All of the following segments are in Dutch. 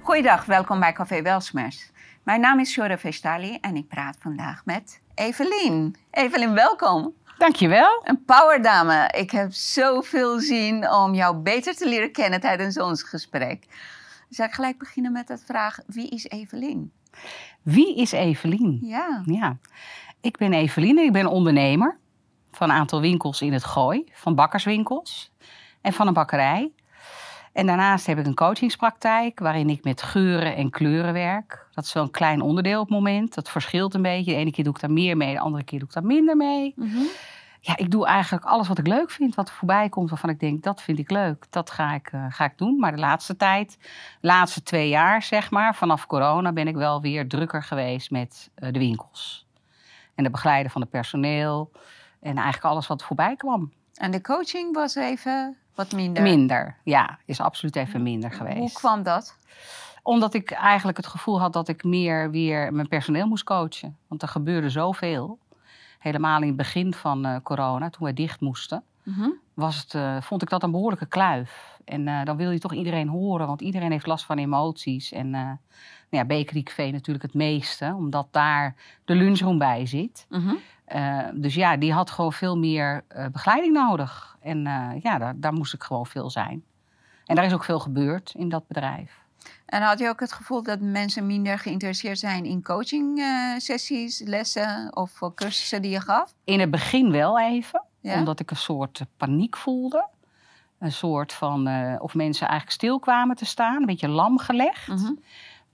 Goeiedag, welkom bij Café Welsmers. Mijn naam is Shora Vestali en ik praat vandaag met Evelien. Evelien, welkom. Dankjewel. Een powerdame. Ik heb zoveel zin om jou beter te leren kennen tijdens ons gesprek. Zal ik gelijk beginnen met de vraag, wie is Evelien? Wie is Evelien? Ja. Ja, ik ben Evelien en ik ben ondernemer van een aantal winkels in het Gooi. Van bakkerswinkels en van een bakkerij. En daarnaast heb ik een coachingspraktijk waarin ik met geuren en kleuren werk. Dat is wel een klein onderdeel op het moment. Dat verschilt een beetje. De ene keer doe ik daar meer mee, de andere keer doe ik daar minder mee. Mhm. Ja, ik doe eigenlijk alles wat ik leuk vind, wat er voorbij komt, waarvan ik denk, dat vind ik leuk. Dat ga ik, eh, ga ik doen. Maar de laatste tijd, de laatste twee jaar zeg maar, vanaf corona ben ik wel weer drukker geweest met eh, de winkels. En de begeleiden van het personeel. En eigenlijk alles wat voorbij kwam. En de coaching was even wat minder. Minder, ja, is absoluut even minder Hoe geweest. kwam dat? Omdat ik eigenlijk het gevoel had dat ik meer weer mijn personeel moest coachen. Want er gebeurde zoveel. Helemaal in het begin van eh, corona, toen wij dicht moesten, Mhm. was het, eh, vond ik dat een behoorlijke kluif. En eh, dan wil je toch iedereen horen, want iedereen heeft last van emoties. En nou ja, natuurlijk het meeste, omdat daar de lunchroom bij zit. Mhm. Eh, dus ja, die had gewoon veel meer eh, begeleiding nodig. En eh, ja, daar, daar moest ik gewoon veel zijn. En daar is ook veel gebeurd in dat bedrijf. En had je ook het gevoel dat mensen minder geïnteresseerd zijn in coaching sessies, lessen of cursussen die je gaf? In het begin wel even, Ja? omdat ik een soort paniek voelde. Een soort van, of mensen eigenlijk stil kwamen te staan, een beetje lam gelegd. Mhm.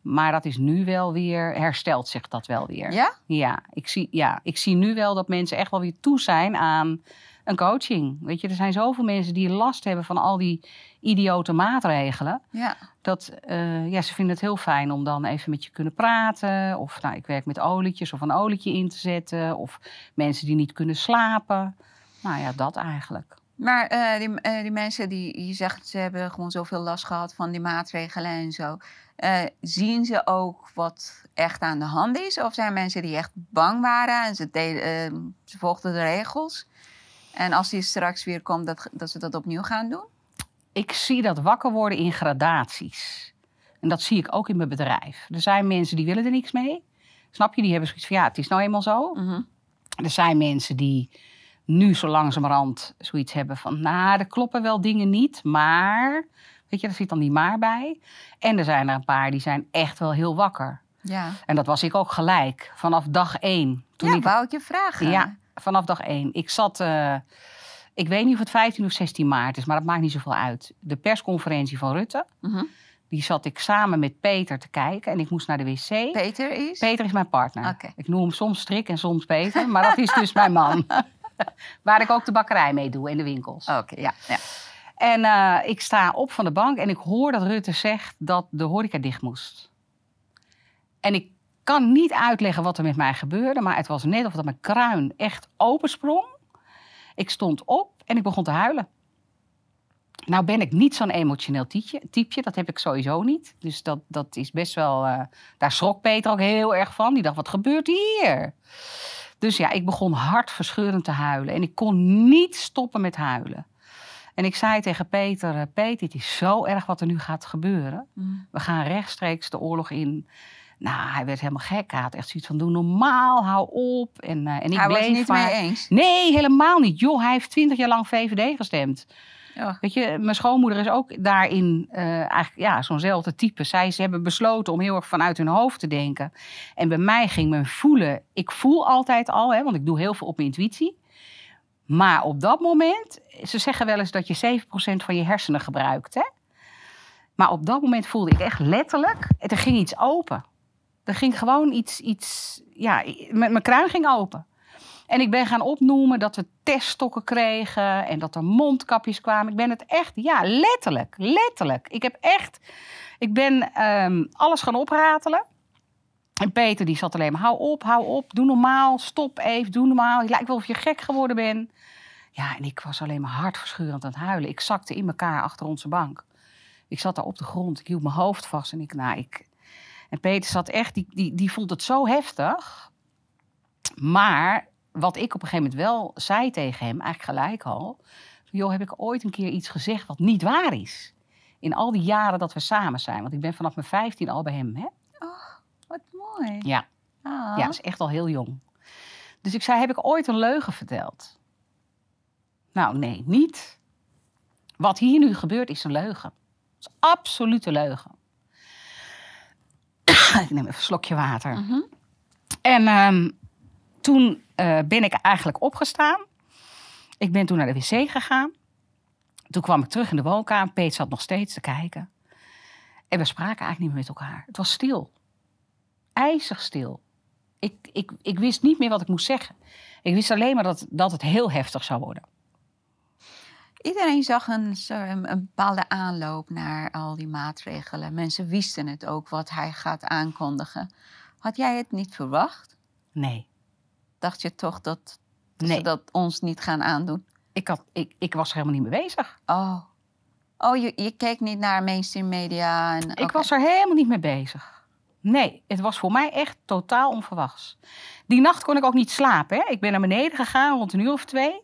Maar dat is nu wel weer, herstelt zich dat wel weer. Ja? Ja, ik zie, ja, ik zie nu wel dat mensen echt wel weer toe zijn aan een coaching. Weet je, er zijn zoveel mensen die last hebben van al die idiote maatregelen. Ja. Dat eh, ja, ze vinden het heel fijn om dan even met je kunnen praten. Of nou, ik werk met olietjes of een olietje in te zetten. Of mensen die niet kunnen slapen. Nou ja, dat eigenlijk. Maar eh, die, eh, die mensen die je zegt, ze hebben gewoon zoveel last gehad van die maatregelen en zo. Eh, zien ze ook wat echt aan de hand is? Of zijn mensen die echt bang waren en ze, deden, eh, ze volgden de regels? En als die straks weer komt, dat, dat ze dat opnieuw gaan doen? Ik zie dat wakker worden in gradaties. En dat zie ik ook in mijn bedrijf. Er zijn mensen die willen er niks mee. Snap je? Die hebben zoiets van ja, het is nou eenmaal zo. Mhm. Er zijn mensen die nu zo langzamerhand zoiets hebben van... nou, er kloppen wel dingen niet, maar... Weet je, er zit dan die maar bij. En er zijn er een paar die zijn echt wel heel wakker. Ja, En dat was ik ook gelijk, vanaf dag één. Toen ja ik, wou ik je vragen. ja, vanaf dag één. Ik zat, eh, ik weet niet of het 15 of 16 maart is, maar dat maakt niet zoveel uit. De persconferentie van Rutte, Mhm. die zat ik samen met Peter te kijken en ik moest naar de wc. Peter is? Peter is mijn partner. Oké. Ik noem hem soms Strik en soms Peter, maar dat is dus mijn man. Waar ik ook de bakkerij mee doe en de winkels. Oké, ja. ja. En eh, ik sta op van de bank en ik hoor dat Rutte zegt dat de horeca dicht moest. En ik kan niet uitleggen wat er met mij gebeurde, maar het was net of dat mijn kruin echt opensprong. Ik stond op en ik begon te huilen. Nou ben ik niet zo'n emotioneel typje, dat heb ik sowieso niet. Dus dat, dat is best wel, eh, daar schrok Peter ook heel erg van. Die dacht, wat gebeurt hier? Dus ja, ik begon hartverscheurend te huilen. En ik kon niet stoppen met huilen. En ik zei tegen Peter, eh, Peter, het is zo erg wat er nu gaat gebeuren. Mhm. We gaan rechtstreeks de oorlog in. Nou, hij werd helemaal gek. Hij had echt zoiets van, doe normaal, hou op. En, eh, en ik Hij was bleef het niet maar... mee eens. Nee, helemaal niet. Joh, hij heeft twintig jaar lang VVD gestemd. Ja. Weet je, mijn schoonmoeder is ook daarin eh, eigenlijk ja, zo'nzelfde type. Zij ze hebben besloten om heel erg vanuit hun hoofd te denken. En bij mij ging men voelen. Ik voel altijd al, hè, want ik doe heel veel op mijn intuïtie. Maar op dat moment, ze zeggen wel eens dat je 7% van je hersenen gebruikt. Hè? Maar op dat moment voelde ik echt letterlijk, er ging iets open. Er ging gewoon iets, iets ja, mijn kruin ging open. En ik ben gaan opnoemen dat we teststokken kregen en dat er mondkapjes kwamen. Ik ben het echt, ja, letterlijk, letterlijk. Ik heb echt, ik ben ehm, alles gaan opratelen. En Peter die zat alleen maar, hou op, hou op, doe normaal, stop even, doe normaal. Het lijkt wel of je gek geworden bent. Ja, en ik was alleen maar hartverscheurend aan het huilen. Ik zakte in elkaar achter onze bank. Ik zat daar op de grond, ik hield mijn hoofd vast en ik, nou, ik... En Peter zat echt, die, die, die vond het zo heftig. Maar wat ik op een gegeven moment wel zei tegen hem, eigenlijk gelijk al. Joh, heb ik ooit een keer iets gezegd wat niet waar is? In al die jaren dat we samen zijn. Want ik ben vanaf mijn 15 al bij hem. Hè? Wat mooi. Ja. Ah. Ja, is echt al heel jong. Dus ik zei, heb ik ooit een leugen verteld? Nou, nee, niet. Wat hier nu gebeurt is een leugen. Is absolute leugen. ik neem even een slokje water. Mhm. En ehm, toen eh, ben ik eigenlijk opgestaan. Ik ben toen naar de wc gegaan. Toen kwam ik terug in de woonkamer. Peet zat nog steeds te kijken. En we spraken eigenlijk niet meer met elkaar. Het was stil. IJzig stil. Ik, ik, ik wist niet meer wat ik moest zeggen. Ik wist alleen maar dat, dat het heel heftig zou worden. Iedereen zag een, een, een bepaalde aanloop naar al die maatregelen. Mensen wisten het ook wat hij gaat aankondigen. Had jij het niet verwacht? Nee, Dacht je toch dat nee. ze dat ons niet gaan aandoen? Ik, had, ik, ik was er helemaal niet mee bezig. Oh, oh je, je keek niet naar mainstream media? En, Ik was er helemaal niet mee bezig. Nee, het was voor mij echt totaal onverwachts. Die nacht kon ik ook niet slapen. Hè? Ik ben naar beneden gegaan rond een uur of twee.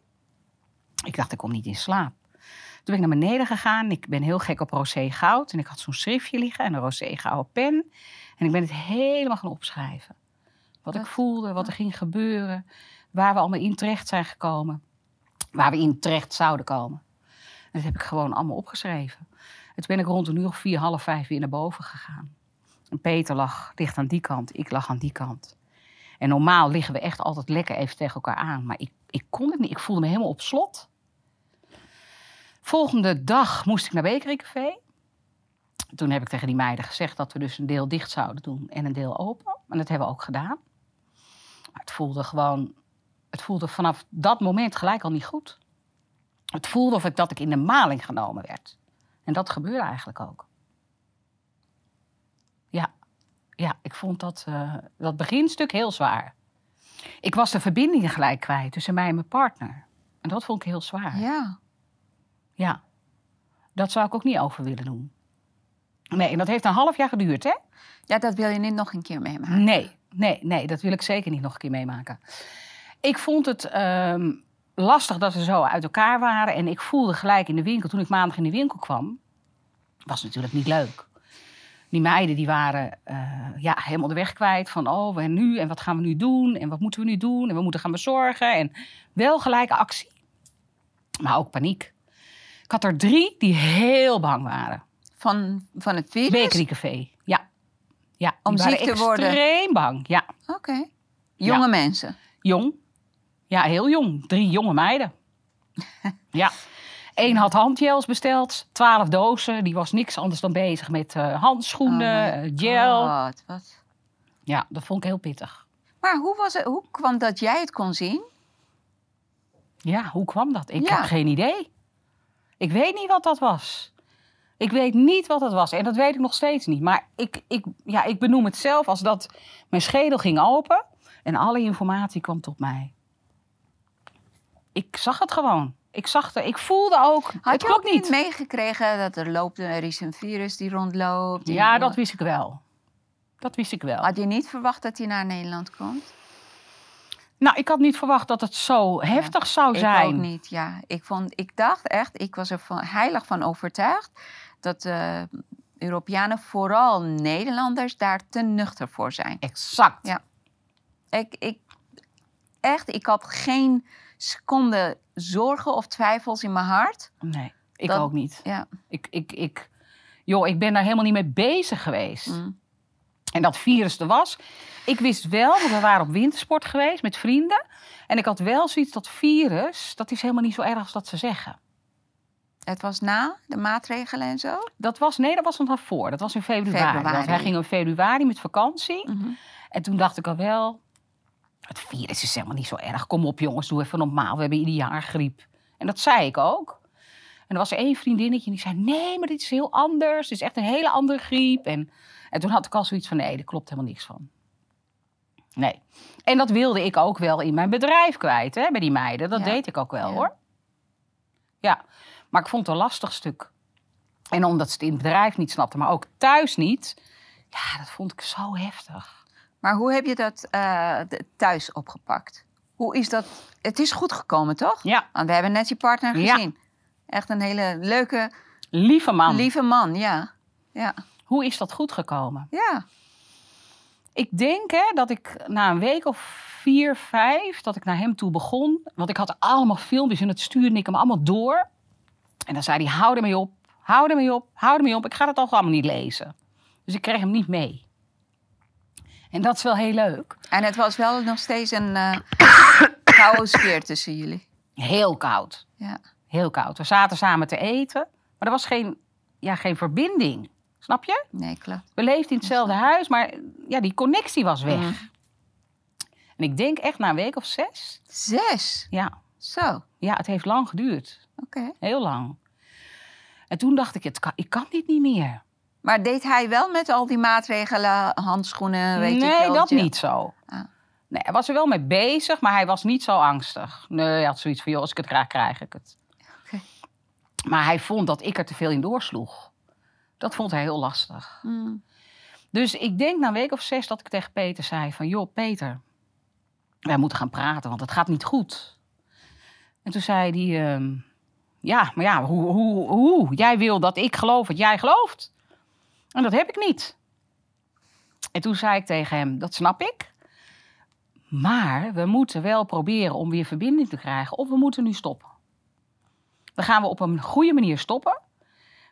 Ik dacht, ik kom niet in slaap. Toen ben ik naar beneden gegaan. Ik ben heel gek op rosé goud. En ik had zo'n schriftje liggen en een rosé gouden pen. En ik ben het helemaal gaan opschrijven. Wat ik voelde, wat er ging gebeuren. Waar we allemaal in terecht zijn gekomen. Waar we in terecht zouden komen. En dat heb ik gewoon allemaal opgeschreven. En toen ben ik rond een uur of vier, half vijf weer naar boven gegaan. Peter lag dicht aan die kant, ik lag aan die kant. En normaal liggen we echt altijd lekker even tegen elkaar aan. Maar ik, ik kon het niet, ik voelde me helemaal op slot. Volgende dag moest ik naar Bakery Café. Toen heb ik tegen die meiden gezegd dat we dus een deel dicht zouden doen en een deel open. En dat hebben we ook gedaan. Maar het voelde gewoon, het voelde vanaf dat moment gelijk al niet goed. Het voelde of ik dat ik in de maling genomen werd. En dat gebeurde eigenlijk ook. Ja, ja ik vond dat, eh, dat beginstuk heel zwaar. Ik was de verbinding gelijk kwijt tussen mij en mijn partner. En dat vond ik heel zwaar. Ja, Ja. Dat zou ik ook niet over willen doen. Nee, en dat heeft een half jaar geduurd, hè? ja, dat wil je niet nog een keer meemaken. Nee, nee, nee, dat wil ik zeker niet nog een keer meemaken. Ik vond het ehm, lastig dat we zo uit elkaar waren. En ik voelde gelijk in de winkel, toen ik maandag in de winkel kwam, was natuurlijk niet leuk. Die meiden die waren eh, ja, helemaal de weg kwijt van, oh, en nu? En wat gaan we nu doen? En wat moeten we nu doen? En we moeten gaan bezorgen. En wel gelijk actie, maar ook paniek. Ik had er drie die heel bang waren. Van, van het virus? Bakery Café, ja. ja Om die ziek te worden? extreem bang, ja. Oké. Jonge mensen. Jong. Ja, heel jong. Drie jonge meiden. ja. Eén had handgels besteld, twaalf dozen. Die was niks anders dan bezig met eh, handschoenen, Oh eh, gel. God, wat. Ja, dat vond ik heel pittig. Maar hoe, was het, hoe kwam dat jij het kon zien? Ja, hoe kwam dat? Ik Ja. heb geen idee. Ik weet niet wat dat was. Ik weet niet wat het was. En dat weet ik nog steeds niet. Maar ik, ik, ja, ik benoem het zelf als dat mijn schedel ging open. En alle informatie kwam tot mij. Ik zag het gewoon. Ik zag het. Ik voelde ook. Had het je ook niet meegekregen dat er loopt er is een virus die rondloopt? Ja, dat wist ik wel. Dat wist ik wel. Had je niet verwacht dat hij naar Nederland komt? Nou, ik had niet verwacht dat het zo heftig zou zijn. Ik ook niet, ja. Ik, vond, ik dacht echt, ik was er van, heilig van overtuigd... dat eh, Europeanen, vooral Nederlanders, daar te nuchter voor zijn. Exact. Ja. Ik, ik, echt, ik had geen seconde zorgen of twijfels in mijn hart. Nee, ik Dat- ook niet. Ja. Ik, ik, ik, joh, ik ben daar helemaal niet mee bezig geweest. Mm. En dat virus er was. Ik wist wel, want we waren op wintersport geweest met vrienden. En ik had wel zoiets dat virus, dat is helemaal niet zo erg als dat ze zeggen. Het was na de maatregelen en zo. Dat was, nee, dat was nog daarvoor. Dat was in februari. Februari. Hij ging in februari met vakantie. Mhm. En toen dacht ik al wel, het virus is helemaal niet zo erg. Kom op jongens, doe even normaal. We hebben ieder jaar griep. En dat zei ik ook. En er was één vriendinnetje die zei, nee, maar dit is heel anders. Het is echt een hele andere griep. En, en toen had ik al zoiets van, nee, daar klopt helemaal niks van. Nee. En dat wilde ik ook wel in mijn bedrijf kwijt, hè, bij die meiden. Dat Ja. deed ik ook wel, Ja. hoor. Ja, maar ik vond het een lastig stuk. En omdat ze het in het bedrijf niet snapten, maar ook thuis niet. Ja, dat vond ik zo heftig. Maar hoe heb je dat eh, thuis opgepakt? Hoe is dat? Het is goed gekomen, toch? Ja, Want we hebben net je partner Ja. gezien. Echt een hele leuke, Lieve man, Lieve man, ja. Ja. hoe is dat goed gekomen? Ja. Ik denk hè, dat ik na een week of vier, vijf, dat ik naar hem toe begon. Want ik had allemaal filmpjes en het stuurde ik hem allemaal door. En dan zei hij, hou ermee op, hou ermee op, hou ermee op. Ik ga al allemaal niet lezen. Dus ik kreeg hem niet mee. En dat is wel heel leuk. En het was wel nog steeds een eh koude sfeer tussen jullie. Heel koud. Ja. Heel koud. We zaten samen te eten, maar er was geen, ja, geen verbinding. Snap je? Nee, klopt. We leefden in hetzelfde huis, maar ja, die connectie was weg. Mm. En ik denk echt na een week of zes. Zes. Ja, Zo. Oké. ja het heeft lang geduurd. Heel lang. En toen dacht ik, het kan, ik kan dit niet meer. Maar deed hij wel met al die maatregelen, handschoenen, weet nee, ik wel? dat gel? niet zo. Ah. Nee, hij was er wel mee bezig, maar hij was niet zo angstig. Nee, hij had zoiets van, joh, als ik het krijg, krijg ik het. Maar hij vond dat ik er te veel in doorsloeg. Dat vond hij heel lastig. Mm. Dus ik denk na een week of zes dat ik tegen Peter zei van... joh, Peter, wij moeten gaan praten, want het gaat niet goed. En toen zei hij... ehm, ja, maar ja, hoe, hoe, hoe? Jij wil dat ik geloof wat jij gelooft. En dat heb ik niet. En toen zei ik tegen hem, dat snap ik. Maar we moeten wel proberen om weer verbinding te krijgen. Of we moeten nu stoppen. Dan gaan we op een goede manier stoppen.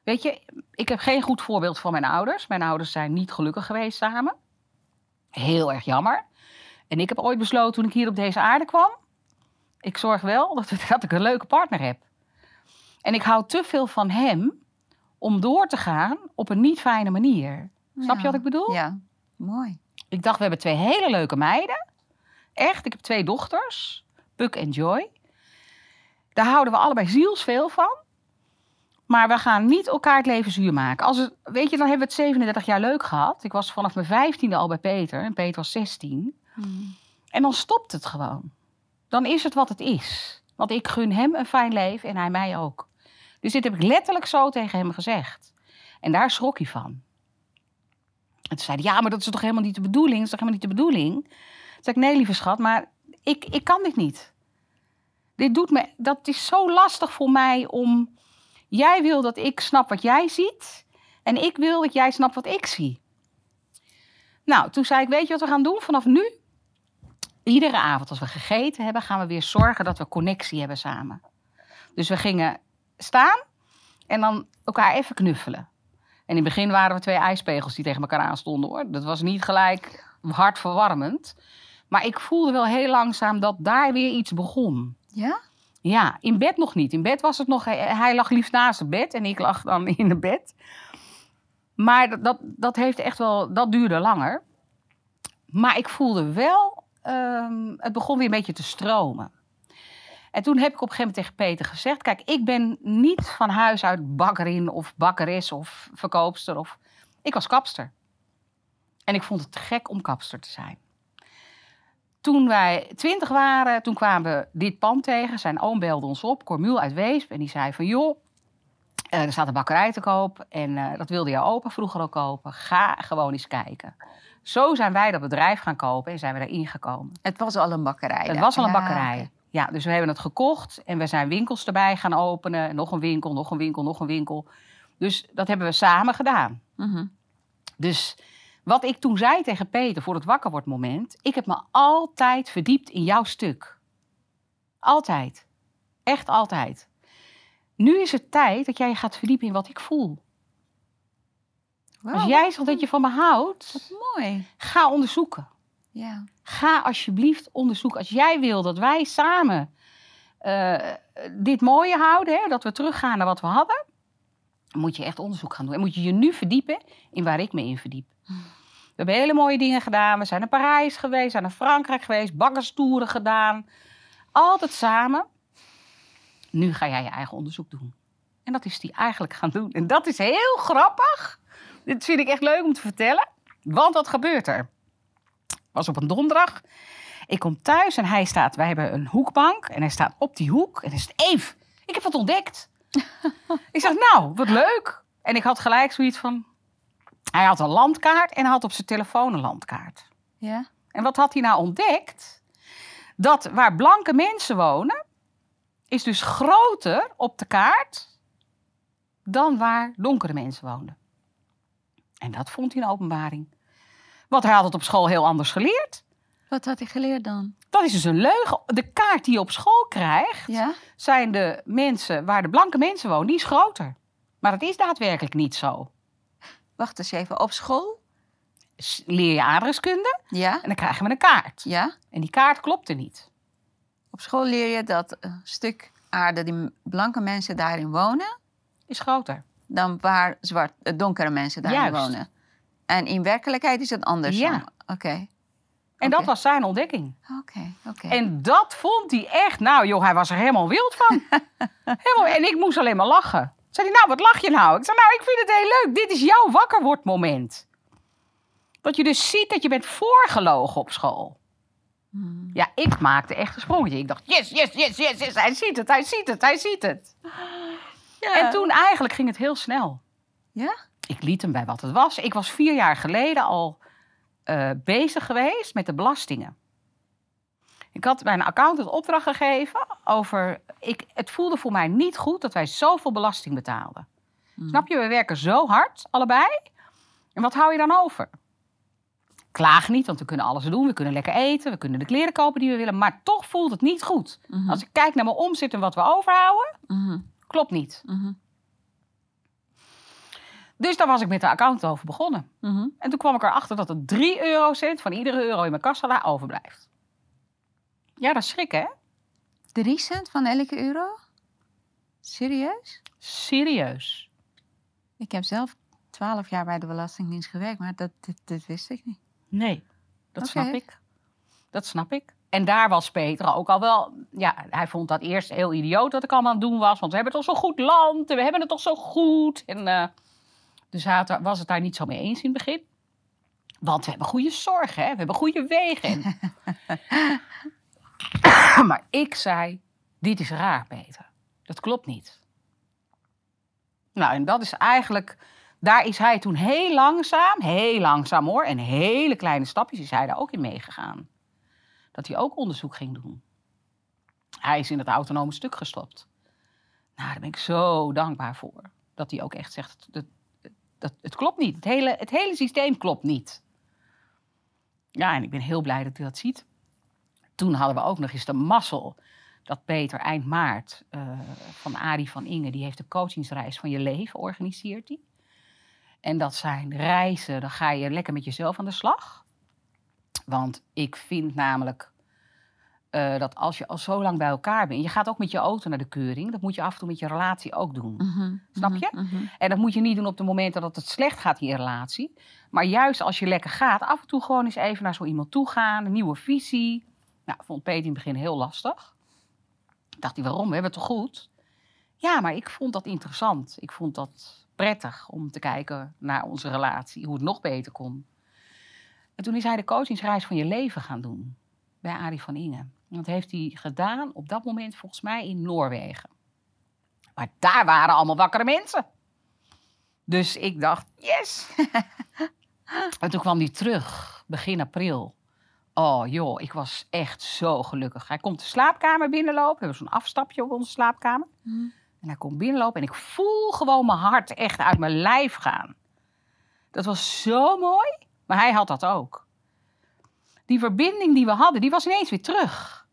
Weet je, ik heb geen goed voorbeeld van mijn ouders. Mijn ouders zijn niet gelukkig geweest samen. Heel erg jammer. En ik heb ooit besloten toen ik hier op deze aarde kwam. Ik zorg wel dat, dat ik een leuke partner heb. En ik hou te veel van hem om door te gaan op een niet fijne manier. Snap je wat ik bedoel? Ja, mooi. Ik dacht, we hebben twee hele leuke meiden. Echt, ik heb twee dochters, Puk en Joy. Daar houden we allebei zielsveel van. Maar we gaan niet elkaar het leven zuur maken. Als het, weet je, dan hebben we het 37 jaar leuk gehad. Ik was vanaf mijn 15e al bij Peter en Peter was 16. Mm. En dan stopt het gewoon. Dan is het wat het is. Want ik gun hem een fijn leven en hij mij ook. Dus dit heb ik letterlijk zo tegen hem gezegd. En daar schrok hij van. En toen zei hij, ja, maar dat is toch helemaal niet de bedoeling? Dat is toch helemaal niet de bedoeling? Toen zei ik, nee, lieve schat, maar ik, ik kan dit niet. Dit doet me, dat is zo lastig voor mij om... Jij wil dat ik snap wat jij ziet. En ik wil dat jij snapt wat ik zie. Nou, toen zei ik, weet je wat we gaan doen vanaf nu? Iedere avond als we gegeten hebben, gaan we weer zorgen dat we connectie hebben samen. Dus we gingen staan en dan elkaar even knuffelen. En in het begin waren we twee ijspegels die tegen elkaar aanstonden hoor. Dat was niet gelijk hartverwarmend. Maar ik voelde wel heel langzaam dat daar weer iets begon. Ja? Ja, in bed nog niet. In bed was het nog. Hij, hij lag liefst naast het bed en ik lag dan in het bed. Maar dat, dat, dat heeft echt wel. Dat duurde langer. Maar ik voelde wel. ehm, het begon weer een beetje te stromen. En toen heb ik op een gegeven moment tegen Peter gezegd: Kijk, ik ben niet van huis uit bakkerin of bakkeres of verkoopster. Of... Ik was kapster. En ik vond het te gek om kapster te zijn. Toen wij twintig waren, toen kwamen we dit pand tegen. Zijn oom belde ons op, Cormule uit Weesp. En die zei van, joh, eh, er staat een bakkerij te koop. En eh, dat wilde jouw opa vroeger ook kopen. Ga gewoon eens kijken. Zo zijn wij dat bedrijf gaan kopen en zijn we daarin gekomen. Het was al een bakkerij. Het daar. was al een Ja, bakkerij. Ja, dus we hebben het gekocht en we zijn winkels erbij gaan openen. Nog een winkel, nog een winkel, nog een winkel. Dus dat hebben we samen gedaan. Mhm. Dus wat ik toen zei tegen Peter voor het wakker wordt moment. Ik heb me altijd verdiept in jouw stuk. Altijd. Echt altijd. Nu is het tijd dat jij je gaat verdiepen in wat ik voel. Wauw, Als jij zegt dat je van me houdt, wat mooi. ga onderzoeken. Ja. Ga alsjeblieft onderzoeken. Als jij wil dat wij samen eh, dit mooie houden, hè, dat we teruggaan naar wat we hadden, dan moet je echt onderzoek gaan doen. En moet je je nu verdiepen in waar ik me in verdiep. We hebben hele mooie dingen gedaan. We zijn naar Parijs geweest, zijn naar Frankrijk geweest, bakkerstoeren gedaan. Altijd samen. Nu ga jij je eigen onderzoek doen. En dat is die eigenlijk gaan doen. En dat is heel grappig. Dit vind ik echt leuk om te vertellen. Want wat gebeurt er? Was op een donderdag. Ik kom thuis en hij staat, wij hebben een hoekbank en hij staat op die hoek. En hij zegt, Eve, ik heb wat ontdekt. ik zeg, nou, wat leuk. En ik had gelijk zoiets van, hij had een landkaart en had op zijn telefoon een landkaart. Ja. En wat had hij nou ontdekt? Dat waar blanke mensen wonen, is dus groter op de kaart dan waar donkere mensen woonden. En dat vond hij een openbaring. Want hij had het op school heel anders geleerd. Wat had hij geleerd dan? Dat is dus een leugen. De kaart die je op school krijgt, Ja? zijn de mensen waar de blanke mensen wonen, die is groter. Maar dat is daadwerkelijk niet zo. Wacht eens even. Op school? Leer je aardrijkskunde Ja? en dan krijgen we een kaart. Ja? En die kaart klopte niet. Op school leer je dat een stuk aarde die blanke mensen daarin wonen, Is groter. dan waar zwart, eh, donkere mensen daarin Juist. wonen. En in werkelijkheid is het andersom. Ja. Oké. En dat was zijn ontdekking. Oké, oké. En dat vond hij echt, nou joh, hij was er helemaal wild van. helemaal, en ik moest alleen maar lachen. Zei hij, nou wat lach je nou? Ik zei, nou ik vind het heel leuk. Dit is jouw wakkerwordmoment. Dat je dus ziet dat je bent voorgelogen op school. Hmm. Ja, ik maakte echt een sprongetje. Ik dacht, yes, yes, yes, yes, yes. Hij ziet het, hij ziet het, hij ziet het. Ja. En toen eigenlijk ging het heel snel. Ja? Ik liet hem bij wat het was. Ik was vier jaar geleden al eh, bezig geweest met de belastingen. Ik had bij een accountant opdracht gegeven over... Ik, het voelde voor mij niet goed dat wij zoveel belasting betaalden. Hmm. Snap je? We werken zo hard, allebei. En wat hou je dan over? Klaag niet, want we kunnen alles doen. We kunnen lekker eten, we kunnen de kleren kopen die we willen. Maar toch voelt het niet goed. Mhm. Als ik kijk naar mijn omzet en wat we overhouden, Mhm. klopt niet. Mhm. Dus daar was ik met de accountant over begonnen. Mhm. En toen kwam ik erachter dat er 3 eurocent van iedere euro in mijn kassa daar overblijft. Ja, dat is schrik, hè? Drie cent van elke euro? Serieus? Serieus. Ik heb zelf twaalf jaar bij de Belastingdienst gewerkt, maar dat, dit, dit wist ik niet. Nee, dat snap ik. Dat snap ik. En daar was Peter ook al wel... Ja, hij vond dat eerst heel idioot wat ik allemaal aan het doen was. Want we hebben toch zo'n goed land en we hebben het toch zo goed. En, eh, dus hij had- was het daar niet zo mee eens in het begin. Want we hebben goede zorg, hè? We hebben goede wegen. En- maar ik zei, dit is raar, Peter. Dat klopt niet. Nou, en dat is eigenlijk... Daar is hij toen heel langzaam, heel langzaam hoor, en hele kleine stapjes is hij daar ook in meegegaan. Dat hij ook onderzoek ging doen. Hij is in het autonome stuk gestopt. Nou, daar ben ik zo dankbaar voor. Dat hij ook echt zegt, het klopt niet. Het hele, het hele systeem klopt niet. Ja, en ik ben heel blij dat hij dat ziet. Toen hadden we ook nog eens de mazzel dat Peter eind maart eh, van Arie van Inge, die heeft de coachingsreis van je leven, organiseert die. En dat zijn reizen, dan ga je lekker met jezelf aan de slag. Want ik vind namelijk eh, dat als je al zo lang bij elkaar bent, je gaat ook met je auto naar de keuring, dat moet je af en toe met je relatie ook doen. Mhm. Snap Mhm. je? Mhm. En dat moet je niet doen op de momenten dat het slecht gaat in je relatie. Maar juist als je lekker gaat, af en toe gewoon eens even naar zo iemand toe gaan, een nieuwe visie. Nou, vond Peter in het begin heel lastig. Dacht hij, waarom? We hebben het toch goed? Ja, maar ik vond dat interessant. Ik vond dat prettig om te kijken naar onze relatie, hoe het nog beter kon. En toen is hij de coachingsreis van je leven gaan doen bij Arie van Inge. Dat heeft hij gedaan op dat moment volgens mij in Noorwegen. Maar daar waren allemaal wakkere mensen. Dus ik dacht, yes! en toen kwam hij terug, begin april. Oh joh, ik was echt zo gelukkig. Hij komt de slaapkamer binnenlopen. We hebben zo'n afstapje op onze slaapkamer. Mhm. En hij komt binnenlopen en ik voel gewoon mijn hart echt uit mijn lijf gaan. Dat was zo mooi, maar hij had dat ook. Die verbinding die we hadden, die was ineens weer terug.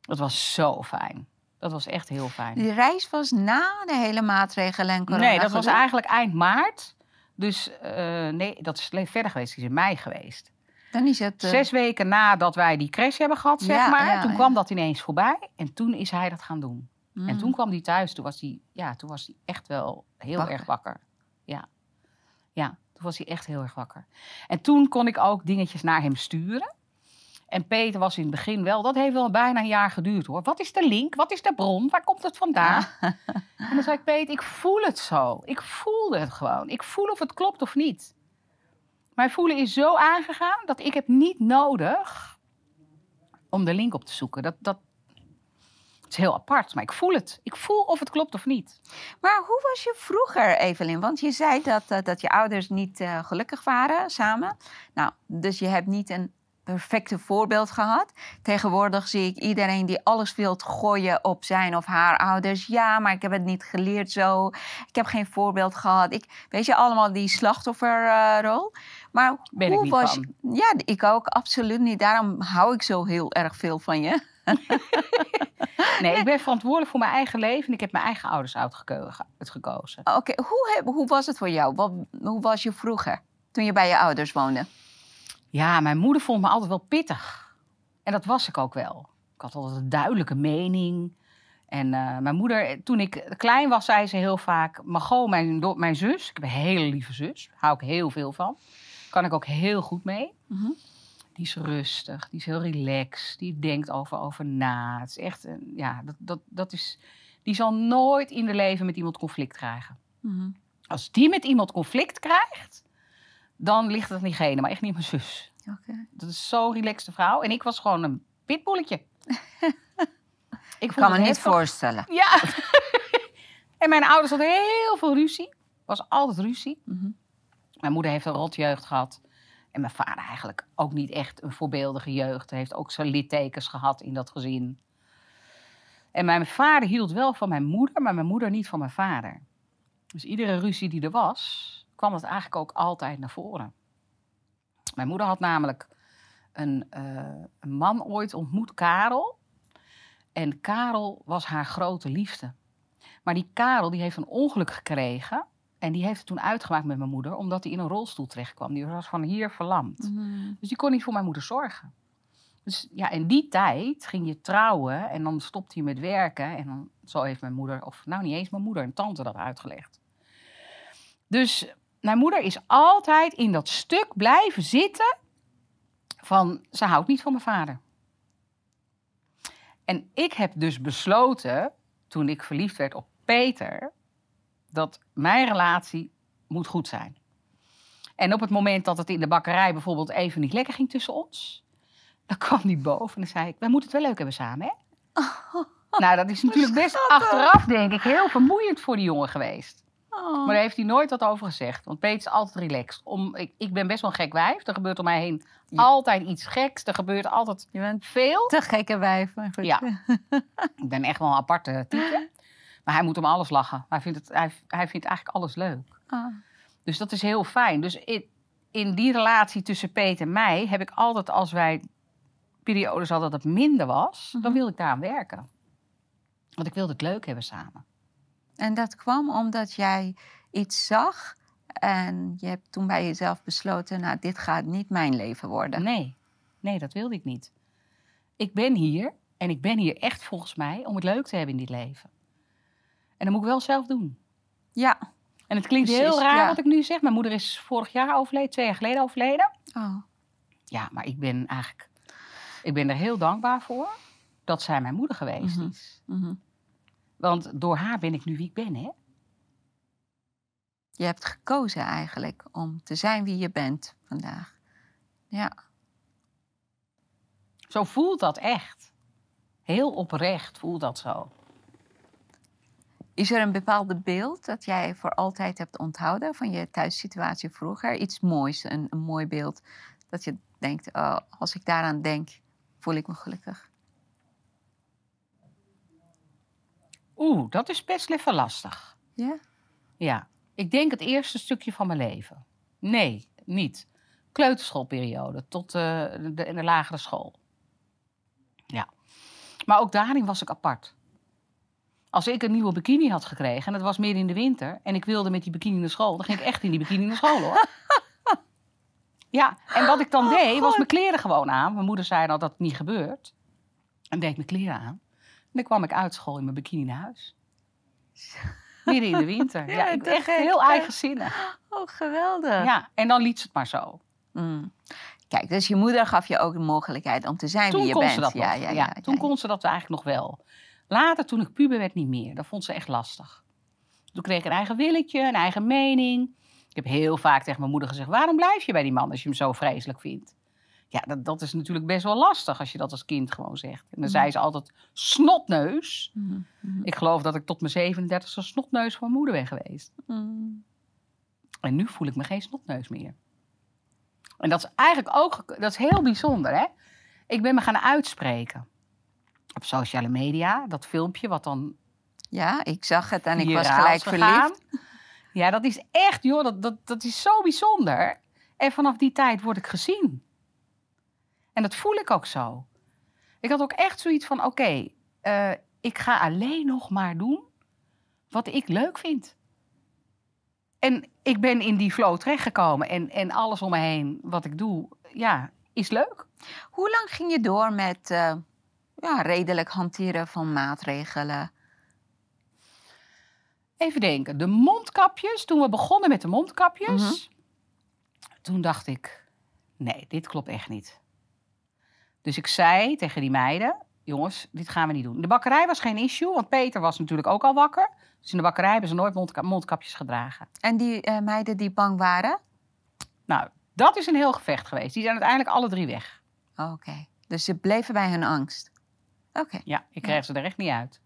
Dat was zo fijn. Dat was echt heel fijn. Die reis was na de hele maatregelen en corona. Nee, dat was eigenlijk eind maart. Dus eh, nee, dat is verder geweest. Die is in mei geweest. Dan is het... eh, Zes weken nadat wij die crash hebben gehad, zeg Ja, maar. ja, toen ja. kwam dat ineens voorbij. En toen is hij dat gaan doen. En mm. toen kwam hij thuis. Toen was hij, ja, toen was hij echt wel heel erg wakker. Ja. ja, toen was hij echt heel erg wakker. En toen kon ik ook dingetjes naar hem sturen. En Peter was in het begin wel, dat heeft wel bijna een jaar geduurd hoor. Wat is de link? Wat is de bron? Waar komt het vandaan? En dan zei ik, Peter, ik voel het zo. Ik voelde het gewoon. Ik voel of het klopt of niet. Mijn voelen is zo aangegaan dat ik heb niet nodig om de link op te zoeken. Dat, dat het is heel apart, maar ik voel het. Ik voel of het klopt of niet. Maar hoe was je vroeger, Evelyn? Want je zei dat, eh, dat je ouders niet eh, gelukkig waren samen. Nou, dus je hebt niet een perfecte voorbeeld gehad. Tegenwoordig zie ik iedereen die alles wil gooien op zijn of haar ouders. Ja, maar ik heb het niet geleerd zo. Ik heb geen voorbeeld gehad. Ik, weet je, allemaal die slachtofferrol. maar Ben ik hoe niet was... van. Ja, ik ook absoluut niet. Daarom hou ik zo heel erg veel van je. Nee, ik ben verantwoordelijk voor mijn eigen leven en ik heb mijn eigen ouders uitgeko- uitgekozen. Oké, hoe, heb- hoe was het voor jou? Wat, hoe was je vroeger, toen je bij je ouders woonde? Ja, mijn moeder vond me altijd wel pittig. En dat was ik ook wel. Ik had altijd een duidelijke mening. En eh, mijn moeder, toen ik klein was, zei ze heel vaak... Margot, mijn, mijn zus, ik heb een hele lieve zus. Hou ik heel veel van. Kan ik ook heel goed mee. Mhm. Die is rustig, die is heel relaxed. Die denkt over, over na. Het is echt, een- ja, dat, dat, dat is... Die zal nooit in de leven met iemand conflict krijgen. Mhm. Als die met iemand conflict krijgt, dan ligt het aan diegene, maar echt niet mijn zus. Dat is zo'n relaxte vrouw. En ik was gewoon een pitbulletje. ik kan me niet voorstellen. Ja. en mijn ouders hadden heel veel ruzie. was altijd ruzie. Mhm. Mijn moeder heeft een rotjeugd gehad. En mijn vader eigenlijk ook niet echt een voorbeeldige jeugd. Hij heeft ook zijn littekens gehad in dat gezin. En mijn vader hield wel van mijn moeder, maar mijn moeder niet van mijn vader. Dus iedere ruzie die er was, kwam dat eigenlijk ook altijd naar voren. Mijn moeder had namelijk een, eh, een man ooit ontmoet, Karel. En Karel was haar grote liefde. Maar die Karel die heeft een ongeluk gekregen. En die heeft het toen uitgemaakt met mijn moeder, omdat hij in een rolstoel terechtkwam. Die was van hier verlamd. Mhm. Dus die kon niet voor mijn moeder zorgen. Dus ja, in die tijd ging je trouwen en dan stopte je met werken. En dan, zo heeft mijn moeder, of nou niet eens mijn moeder, een tante dat uitgelegd. Dus mijn moeder is altijd in dat stuk blijven zitten van, ze houdt niet van mijn vader. En ik heb dus besloten, toen ik verliefd werd op Peter, dat mijn relatie moet goed zijn. En op het moment dat het in de bakkerij bijvoorbeeld even niet lekker ging tussen ons, dan kwam die boven en dan zei ik: Wij moeten het wel leuk hebben samen, hè? nou, dat is natuurlijk best achteraf, denk ik, heel vermoeiend voor die jongen geweest. Oh. Maar daar heeft hij nooit wat over gezegd. Want Peter is altijd relaxed. Om, ik, ik ben best wel een gek wijf. Er gebeurt om mij heen Ja. altijd iets geks. Er gebeurt altijd Je bent veel. te gekke wijf. Maar goed. Ja. Ik ben echt wel een aparte type. Maar hij moet om alles lachen. Hij vindt, het, hij, hij vindt eigenlijk alles leuk. Ah. Dus dat is heel fijn. Dus in, in die relatie tussen Peter en mij heb ik altijd, als wij periodes hadden dat het minder was, dan Mhm. wilde ik daaraan werken. Want ik wilde het leuk hebben samen. En dat kwam omdat jij iets zag en je hebt toen bij jezelf besloten, nou, dit gaat niet mijn leven worden. Nee, nee, dat wilde ik niet. Ik ben hier en ik ben hier echt volgens mij om het leuk te hebben in dit leven. En dat moet ik wel zelf doen. Ja. En het klinkt Precies, heel raar ja. wat ik nu zeg. Mijn moeder is vorig jaar overleden, twee jaar geleden overleden. Oh. Ja, maar ik ben eigenlijk, ik ben er heel dankbaar voor dat zij mijn moeder geweest Mhm. is. mhm. Want door haar ben ik nu wie ik ben, hè? Je hebt gekozen eigenlijk om te zijn wie je bent vandaag. Ja. Zo voelt dat echt. Heel oprecht voelt dat zo. Is er een bepaald beeld dat jij voor altijd hebt onthouden van je thuissituatie vroeger? Iets moois, een, een mooi beeld. Dat je denkt, oh, als ik daaraan denk, voel ik me gelukkig. Oeh, dat is best even lastig. Ja? Ja, ik denk het eerste stukje van mijn leven. Nee, niet. Kleuterschoolperiode tot eh, de, in de lagere school. Ja. Maar ook daarin was ik apart. Als ik een nieuwe bikini had gekregen en het was meer in de winter en ik wilde met die bikini naar school, dan ging ik echt in die bikini naar school hoor. Ja, en wat ik dan Oh, deed, was mijn kleren gewoon aan. Mijn moeder zei dat het niet gebeurt. En deed ik mijn kleren aan. En dan kwam ik uit school in mijn bikini naar huis. Midden in de winter. Ja, Ja, ik echt gek, heel hè? eigenzinnig. Oh, geweldig. Ja, en dan liet ze het maar zo. Mm. Kijk, dus je moeder gaf je ook de mogelijkheid om te zijn Toen wie je kon bent. ze dat ja, nog. ja, Ja, ja, toen kon ze dat eigenlijk nog wel. Later, toen ik puber werd, niet meer. Dat vond ze echt lastig. Toen kreeg ik een eigen willetje, een eigen mening. Ik heb heel vaak tegen mijn moeder gezegd... waarom blijf je bij die man als je hem zo vreselijk vindt? Ja, dat, dat is natuurlijk best wel lastig als je dat als kind gewoon zegt. En dan Mhm. zei ze altijd snotneus. Mhm, mhm, Ik geloof dat ik tot mijn 37 zo'n snotneus van mijn moeder ben geweest. En nu voel ik me geen snotneus meer. En dat is eigenlijk ook dat is heel bijzonder, hè? Ik ben me gaan uitspreken op sociale media. Dat filmpje wat dan Ja, ik zag het en ik was gelijk gegaan. verliefd. Ja, dat is echt, joh, dat, dat, dat is zo bijzonder. En vanaf die tijd word ik gezien. En dat voel ik ook zo. Ik had ook echt zoiets van, oké, eh, ik ga alleen nog maar doen wat ik leuk vind. En ik ben in die flow terechtgekomen en, en alles om me heen wat ik doe, ja, is leuk. Hoe lang ging je door met eh, ja, redelijk hanteren van maatregelen? Even denken, de mondkapjes, toen we begonnen met de mondkapjes, Mhm. toen dacht ik, nee, dit klopt echt niet. Dus ik zei tegen die meiden, jongens, dit gaan we niet doen. De bakkerij was geen issue, want Peter was natuurlijk ook al wakker. Dus in de bakkerij hebben ze nooit mondka- mondkapjes gedragen. En die eh, meiden die bang waren? Nou, dat is een heel gevecht geweest. Die zijn uiteindelijk alle drie weg. Oké, dus ze bleven bij hun angst. Oké, Ja, ik kreeg ze er echt niet uit.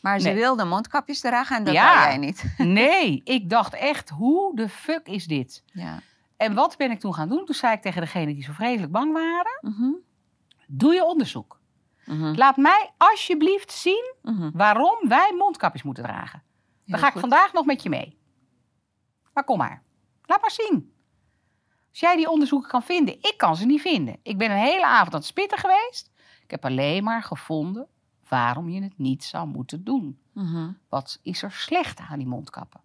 maar ze Nee. wilden mondkapjes dragen en dat Ja. jij niet. Nee, ik dacht echt, hoe de fuck is dit? Ja. En wat ben ik toen gaan doen? Toen zei ik tegen degene die zo vreselijk bang waren, Mhm, doe je onderzoek. mhm, Laat mij alsjeblieft zien mhm. waarom wij mondkapjes moeten dragen. Dan ga ik vandaag nog met je mee. Maar kom maar. Laat maar zien. Als jij die onderzoeken kan vinden, ik kan ze niet vinden. Ik ben een hele avond aan het spitten geweest. Ik heb alleen maar gevonden waarom je het niet zou moeten doen. Mhm. Wat is er slecht aan die mondkappen?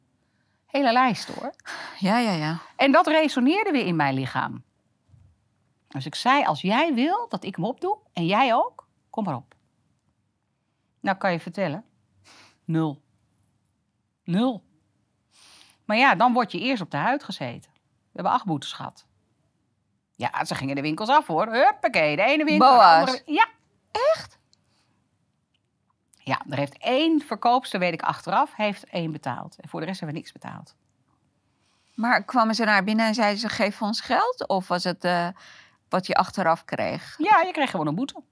Hele lijst hoor. Ja, ja, ja. En dat resoneerde weer in mijn lichaam. Dus ik zei, als jij wil dat ik hem opdoe, en jij ook, kom maar op. Nou kan je vertellen, nul. Nul. Maar ja, dan word je eerst op de huid gezeten. We hebben acht boetes gehad. Ja, ze gingen de winkels af hoor. Huppakee, de ene winkel. de Boa's. andere- Ja, echt? Ja, er heeft één verkoopster, weet ik achteraf, heeft één betaald. En voor de rest hebben we niks betaald. Maar kwamen ze naar binnen en zeiden ze, geef ons geld? Of was het eh, wat je achteraf kreeg? Ja, je kreeg gewoon een boete.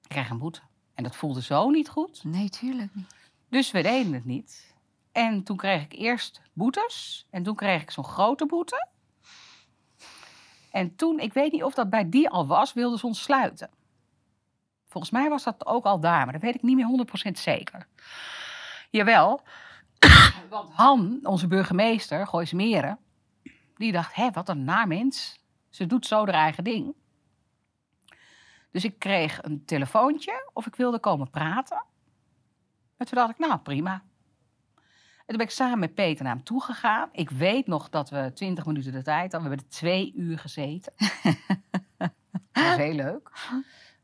Je kreeg een boete. En dat voelde zo niet goed. Nee, tuurlijk niet. Dus we deden het niet. En toen kreeg ik eerst boetes. En toen kreeg ik zo'n grote boete. En toen, ik weet niet of dat bij die al was, wilden ze ons sluiten. Volgens mij was dat ook al daar, maar dat weet ik niet meer 100% zeker. Jawel, want Han, onze burgemeester, Gooise Meren, die dacht, hé, wat een naar mens. Ze doet zo haar eigen ding. Dus ik kreeg een telefoontje of ik wilde komen praten. En toen dacht ik, nou prima. En toen ben ik samen met Peter naar hem toe gegaan. Ik weet nog dat we 20 minuten de tijd hadden. We hebben er twee uur gezeten. dat was heel leuk.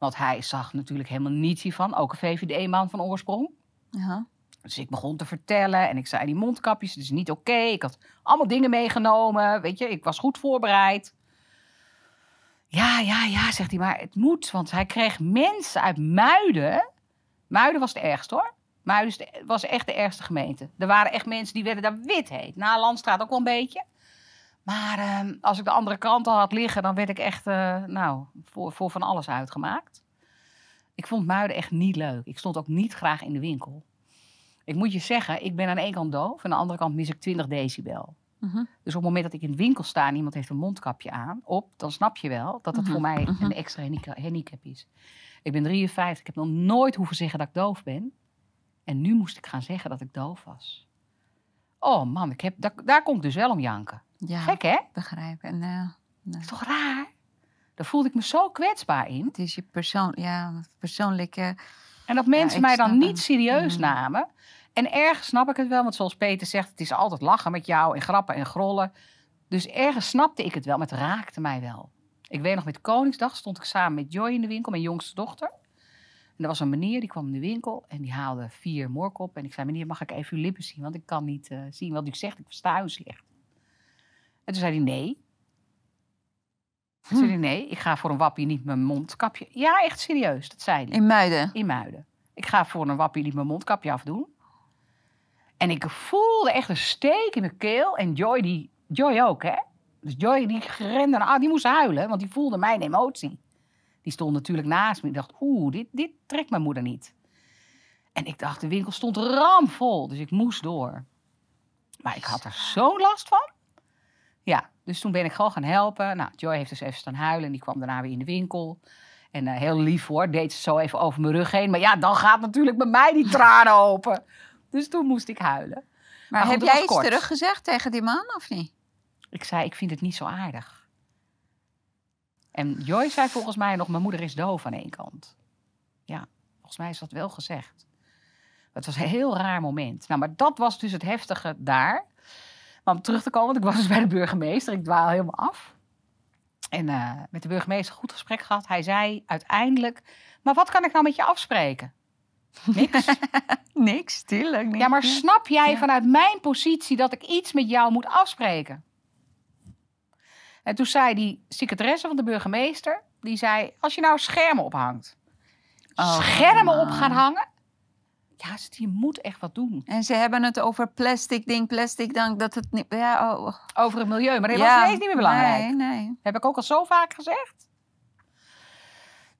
Want hij zag natuurlijk helemaal niets hiervan. Ook een VVD-man van oorsprong. Ja. Dus ik begon te vertellen en ik zei die mondkapjes, het is niet oké. Ik had allemaal dingen meegenomen, weet je, ik was goed voorbereid. Ja, ja, ja, zegt hij, maar het moet, want hij kreeg mensen uit Muiden. Muiden was het ergst hoor. Muiden was echt de ergste gemeente. Er waren echt mensen die werden daar wit heet. Na Landstraat ook wel een beetje. Maar ehm, als ik de andere kant al had liggen, dan werd ik echt, eh, nou, voor, voor van alles uitgemaakt. Ik vond Muiden echt niet leuk. Ik stond ook niet graag in de winkel. Ik moet je zeggen, ik ben aan de ene kant doof. Aan de andere kant mis ik 20 decibel. Mhm. Dus op het moment dat ik in de winkel sta en iemand heeft een mondkapje aan, op, dan snap je wel dat het Mhm, voor mij mhm. een extra handicap- handicap is. Ik ben 53, ik heb nog nooit hoeven zeggen dat ik doof ben. En nu moest ik gaan zeggen dat ik doof was. Oh man, ik heb, daar, daar kon ik dus wel om janken. Ja, Gek hè? begrijp. En Dat is toch raar? Daar voelde ik me zo kwetsbaar in. het is je persoon, ja, persoonlijke... En dat mensen mij dan niet serieus Mm. namen. En ergens snap ik het wel, want zoals Peter zegt, het is altijd lachen met jou en grappen en grollen. Dus ergens snapte ik het wel, maar het raakte mij wel. Ik weet nog, met Koningsdag stond ik samen met Joy in de winkel, mijn jongste dochter. En er was een meneer, die kwam in de winkel en die haalde vier moorkop. En ik zei, meneer, mag ik even uw lippen zien? Want ik kan niet eh, zien wat u zegt, ik versta u slecht. En toen zei hij, nee. Toen zei hij, nee, ik ga voor een wappie niet mijn mondkapje. Ja, echt serieus, dat zei hij In Muiden. in Muiden. Ik ga voor een wappie niet mijn mondkapje afdoen. En ik voelde echt een steek in mijn keel. En Joy, die, Joy ook, hè? Dus Joy, die rende naar, ah, die moest huilen, want die voelde mijn emotie. Die stond natuurlijk naast me. Ik dacht, oeh, dit, dit trekt mijn moeder niet. En ik dacht, de winkel stond ramvol, dus ik moest door. Maar ik had er zo'n last van. Ja, dus toen ben ik gewoon gaan helpen. Nou, Joy heeft dus even staan huilen en die kwam daarna weer in de winkel. En eh, heel lief hoor, deed ze zo even over mijn rug heen. Maar ja, dan gaat natuurlijk bij mij die tranen open. Dus toen moest ik huilen. Maar, heb jij iets teruggezegd tegen die man of niet? Ik zei, ik vind het niet zo aardig. En Joy zei volgens mij nog, mijn moeder is doof aan één kant. Ja, volgens mij is dat wel gezegd. Het was een heel raar moment. Nou, maar dat was dus het heftige daar. Maar om terug te komen, want ik was dus bij de burgemeester. Ik dwaal helemaal af. En eh, met de burgemeester goed gesprek gehad. Hij zei uiteindelijk, maar wat kan ik nou met je afspreken? Niks. Niks, tuurlijk niet. Ja, maar snap jij Ja. vanuit mijn positie dat ik iets met jou moet afspreken? En toen zei die secretaresse van de burgemeester, die zei, als je nou schermen ophangt. Oh, schermen op gaan hangen? Ja, ze- je moet echt wat doen. En ze hebben het over plastic ding, plastic ding, dat het niet... Ja, oh, oh. Over het milieu, maar dat Ja, was ineens niet meer belangrijk. Nee, nee. Heb ik ook al zo vaak gezegd.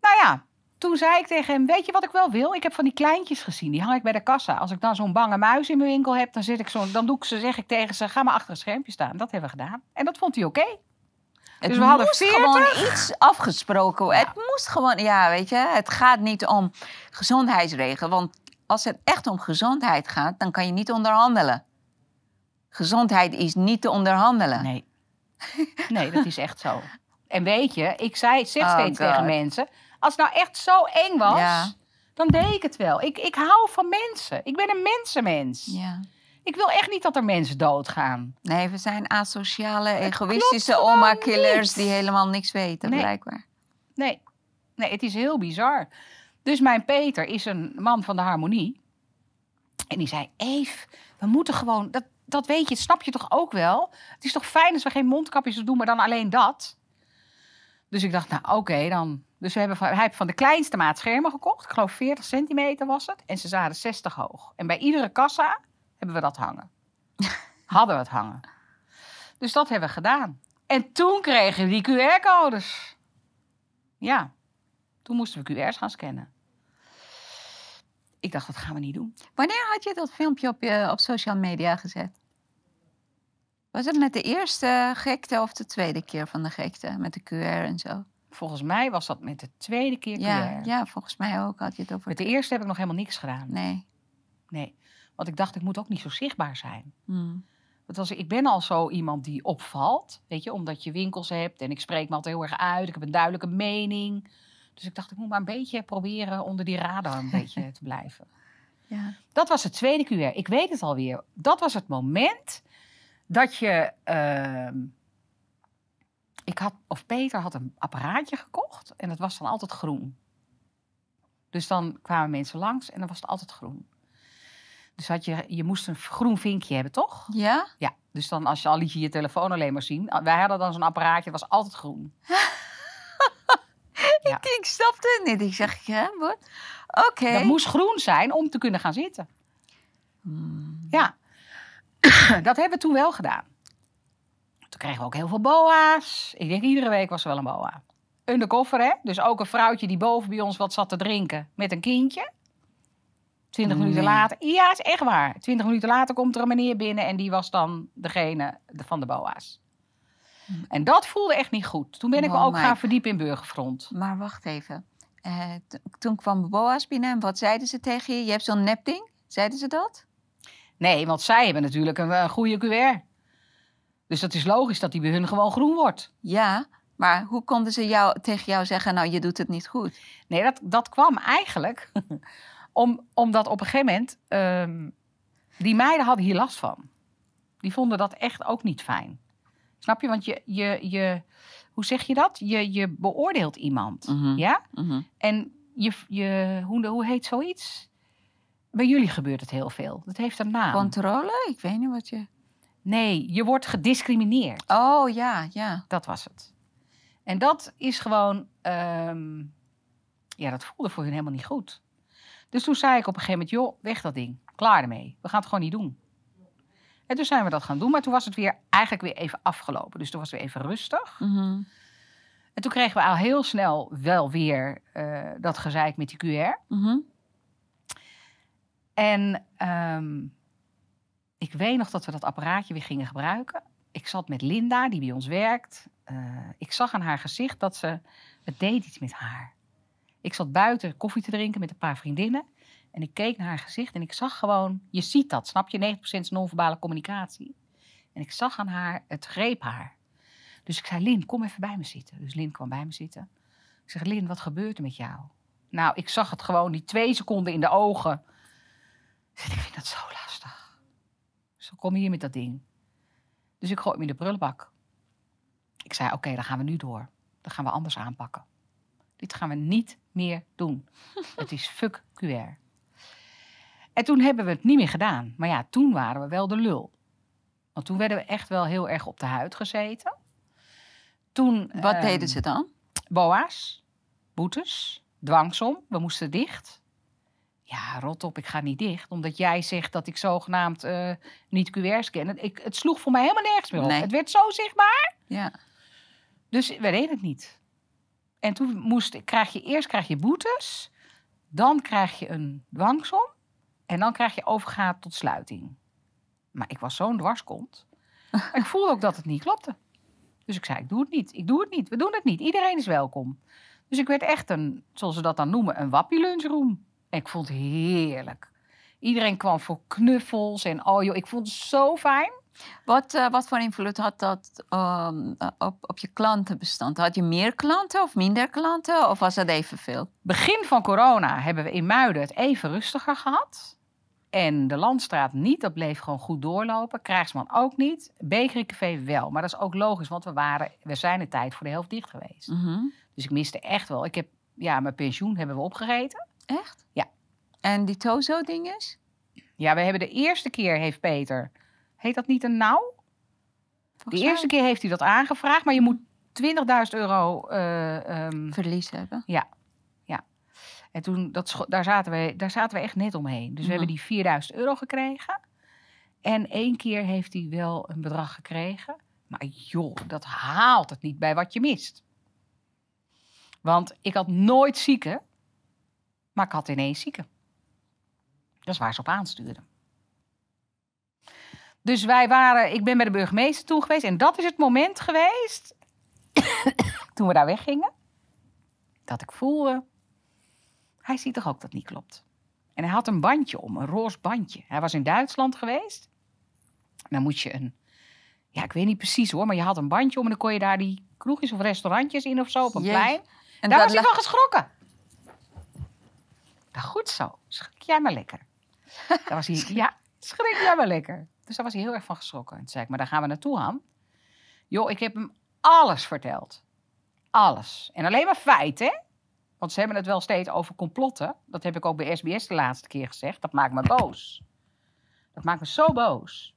Nou ja, toen zei ik tegen hem, weet je wat ik wel wil? Ik heb van die kleintjes gezien, die hang ik bij de kassa. Als ik dan zo'n bange muis in mijn winkel heb, dan, zit ik zo, dan doe ik ze, zeg ik tegen ze, ga maar achter een schermpje staan. Dat hebben we gedaan. En dat vond hij oké. Het Dus we hadden moest 40. gewoon iets afgesproken. Het moest gewoon, ja, weet je, het gaat niet om gezondheidsregelen. Want als het echt om gezondheid gaat, dan kan je niet onderhandelen. Gezondheid is niet te onderhandelen. Nee. Nee, dat is echt zo. En weet je, ik zei, zeg Oh, steeds tegen mensen, als het nou echt zo eng was, Ja. dan deed ik het wel. Ik, ik hou van mensen. Ik ben een mensenmens. Ja. Ik wil echt niet dat er mensen doodgaan. Nee, we zijn asociale, egoïstische gewoon oma-killers die helemaal niks weten, Nee. blijkbaar. Nee, nee, het is heel bizar. Dus mijn Peter is een man van de harmonie. En die zei, Eve, we moeten gewoon, dat, dat weet je, snap je toch ook wel? Het is toch fijn als we geen mondkapjes doen, maar dan alleen dat? Dus ik dacht, nou oké, dan. Dus we hebben van, hij heeft van de kleinste maat schermen gekocht. Ik geloof 40 centimeter was het. En ze zaten 60 hoog. En bij iedere kassa hebben we dat hangen. Hadden we het hangen. Dus dat hebben we gedaan. En toen kregen we die QR-codes. Ja, toen moesten we QR's gaan scannen. Ik dacht, dat gaan we niet doen. Wanneer had je dat filmpje op, je, op social media gezet? Was het met de eerste gekte of de tweede keer van de gekte? Met de QR en zo? Volgens mij was dat met de tweede keer QR. Ja, ja, volgens mij ook had je het over. Met de eerste heb ik nog helemaal niks gedaan. Nee. Nee. Want ik dacht, ik moet ook niet zo zichtbaar zijn. Hmm. Want als, ik ben al zo iemand die opvalt, weet je, omdat je winkels hebt en ik spreek me altijd heel erg uit. Ik heb een duidelijke mening. Dus ik dacht, ik moet maar een beetje proberen onder die radar een beetje te blijven. Ja. Dat was het tweede QR. Ik weet het alweer. Dat was het moment dat je. ehm, ik had, of Peter had een apparaatje gekocht en dat was dan altijd groen. Dus dan kwamen mensen langs en dan was het altijd groen. Dus had je, je moest een groen vinkje hebben, toch? Ja? Ja, dus dan als je al liet je je telefoon alleen maar zien. Wij hadden dan zo'n apparaatje, dat was altijd groen. Ja. Ik, ik snapte het niet. Ik zeg, ja, wat? Oké. Dat moest groen zijn om te kunnen gaan zitten. Hmm. Ja, dat hebben we toen wel gedaan. Toen kregen we ook heel veel boa's. Ik denk iedere week was er wel een boa. Undercover, hè? Dus ook een vrouwtje die boven bij ons wat zat te drinken met een kindje. Twintig minuten Nee. later. Ja, is echt waar. Twintig minuten later komt er een meneer binnen en die was dan degene de- van de boa's. En dat voelde echt niet goed. Toen ben ik me Oh ook my- gaan verdiepen in burgerfront. Maar wacht even. Eh, toen kwam Boas binnen en wat zeiden ze tegen je? Je hebt zo'n nepding? Zeiden ze dat? Nee, want zij hebben natuurlijk een, een goede QR. Dus dat is logisch dat die bij hun gewoon groen wordt. Ja, maar hoe konden ze jou, tegen jou zeggen, nou, je doet het niet goed? Nee, dat, dat kwam eigenlijk om, omdat op een gegeven moment... ehm, die meiden hadden hier last van. Die vonden dat echt ook niet fijn. Snap je? Want je, je, je hoe zeg je dat? Je, je beoordeelt iemand. Mhm. Ja? Mhm. En je, je, hoe, hoe heet zoiets? Bij jullie gebeurt het heel veel. Dat heeft een naam. Controle? Ik weet niet wat je... Nee, je wordt gediscrimineerd. Oh, ja, ja. Dat was het. En dat is gewoon, ehm, ja, dat voelde voor hun helemaal niet goed. Dus toen zei ik op een gegeven moment, joh, weg dat ding. Klaar ermee. We gaan het gewoon niet doen. En toen zijn we dat gaan doen, maar toen was het weer eigenlijk weer even afgelopen. Dus toen was het weer even rustig. Mhm. En toen kregen we al heel snel wel weer eh, dat gezeik met die QR. Mhm. En ehm, ik weet nog dat we dat apparaatje weer gingen gebruiken. ik zat met Linda, die bij ons werkt. Eh, ik zag aan haar gezicht dat ze, het deed iets met haar. Ik zat buiten koffie te drinken met een paar vriendinnen. En ik keek naar haar gezicht en ik zag gewoon, je ziet dat, snap je? 90% is non-verbale communicatie. En ik zag aan haar, het greep haar. Dus ik zei, Lin, kom even bij me zitten. Dus Lin kwam bij me zitten. Ik zeg, Lin, wat gebeurt er met jou? Nou, ik zag het gewoon, die twee seconden in de ogen. Ik zeg, ik vind dat zo lastig. Dus kom hier met dat ding. Dus ik gooi hem in de prullenbak. Ik zei, oké, dan gaan we nu door. Dan gaan we anders aanpakken. Dit gaan we niet meer doen. het is fuck QR. En toen hebben we het niet meer gedaan. Maar ja, toen waren we wel de lul. Want toen werden we echt wel heel erg op de huid gezeten. Toen, Wat ehm, deden ze dan? Boa's, boetes, dwangsom. We moesten dicht. Ja, rot op, ik ga niet dicht. Omdat jij zegt dat ik zogenaamd eh, niet QR scan. Ik, het sloeg voor mij helemaal nergens meer op. Nee. Het werd zo zichtbaar. Ja. Dus we deden het niet. En toen moest, krijg je eerst krijg je boetes. Dan krijg je een dwangsom. En dan krijg je overgaat tot sluiting. Maar ik was zo'n dwarskont. ik voelde ook dat het niet klopte. Dus ik zei, ik doe het niet. Ik doe het niet. We doen het niet. Iedereen is welkom. Dus ik werd echt een, zoals ze dat dan noemen, een wappie lunchroom. En ik vond het heerlijk. Iedereen kwam voor knuffels en oh joh, ik vond het zo fijn. Wat, eh, wat voor invloed had dat ehm, eh, op, op je klantenbestand? Had je meer klanten of minder klanten? Of was dat evenveel? Begin van corona hebben we in Muiden het even rustiger gehad. En de Landstraat niet, dat bleef gewoon goed doorlopen. Krijgsman ook niet. Bakerycafé wel. Maar dat is ook logisch, want we, waren, we zijn de tijd voor de helft dicht geweest. Mhm. Dus ik miste echt wel. Ik heb, ja, mijn pensioen hebben we opgegeten. Echt? Ja. En die Tozo-dinges? Ja, we hebben de eerste keer heeft Peter, heet dat niet een nauw? De eerste keer heeft hij dat aangevraagd, maar je moet 20.000 euro ehm, verlies hebben. En toen, dat, daar, zaten we, daar zaten we echt net omheen. Dus we Mhm. hebben die 4000 euro gekregen. En één keer heeft hij wel een bedrag gekregen. Maar joh, dat haalt het niet bij wat je mist. Want ik had nooit zieken, maar ik had ineens zieken. Dat is waar ze op aanstuurden. Dus wij waren, ik ben bij de burgemeester toen geweest. En dat is het moment geweest, toen we daar weggingen, dat ik voelde, hij ziet toch ook dat niet klopt. En hij had een bandje om, een roze bandje. Hij was in Duitsland geweest. Dan moet je een, ja, ik weet niet precies hoor, maar je had een bandje om en dan kon je daar die kroegjes of restaurantjes in of zo op een plein. En daar was hij van geschrokken. Nou, goed zo. Schrik jij maar lekker. Daar was hij, ja, schrik jij maar lekker. Dus daar was hij heel erg van geschrokken. En toen zei ik, maar daar gaan we naartoe, Han. Joh, ik heb hem alles verteld. Alles. En alleen maar feiten, hè? Want ze hebben het wel steeds over complotten. Dat heb ik ook bij SBS de laatste keer gezegd. Dat maakt me boos. Dat maakt me zo boos.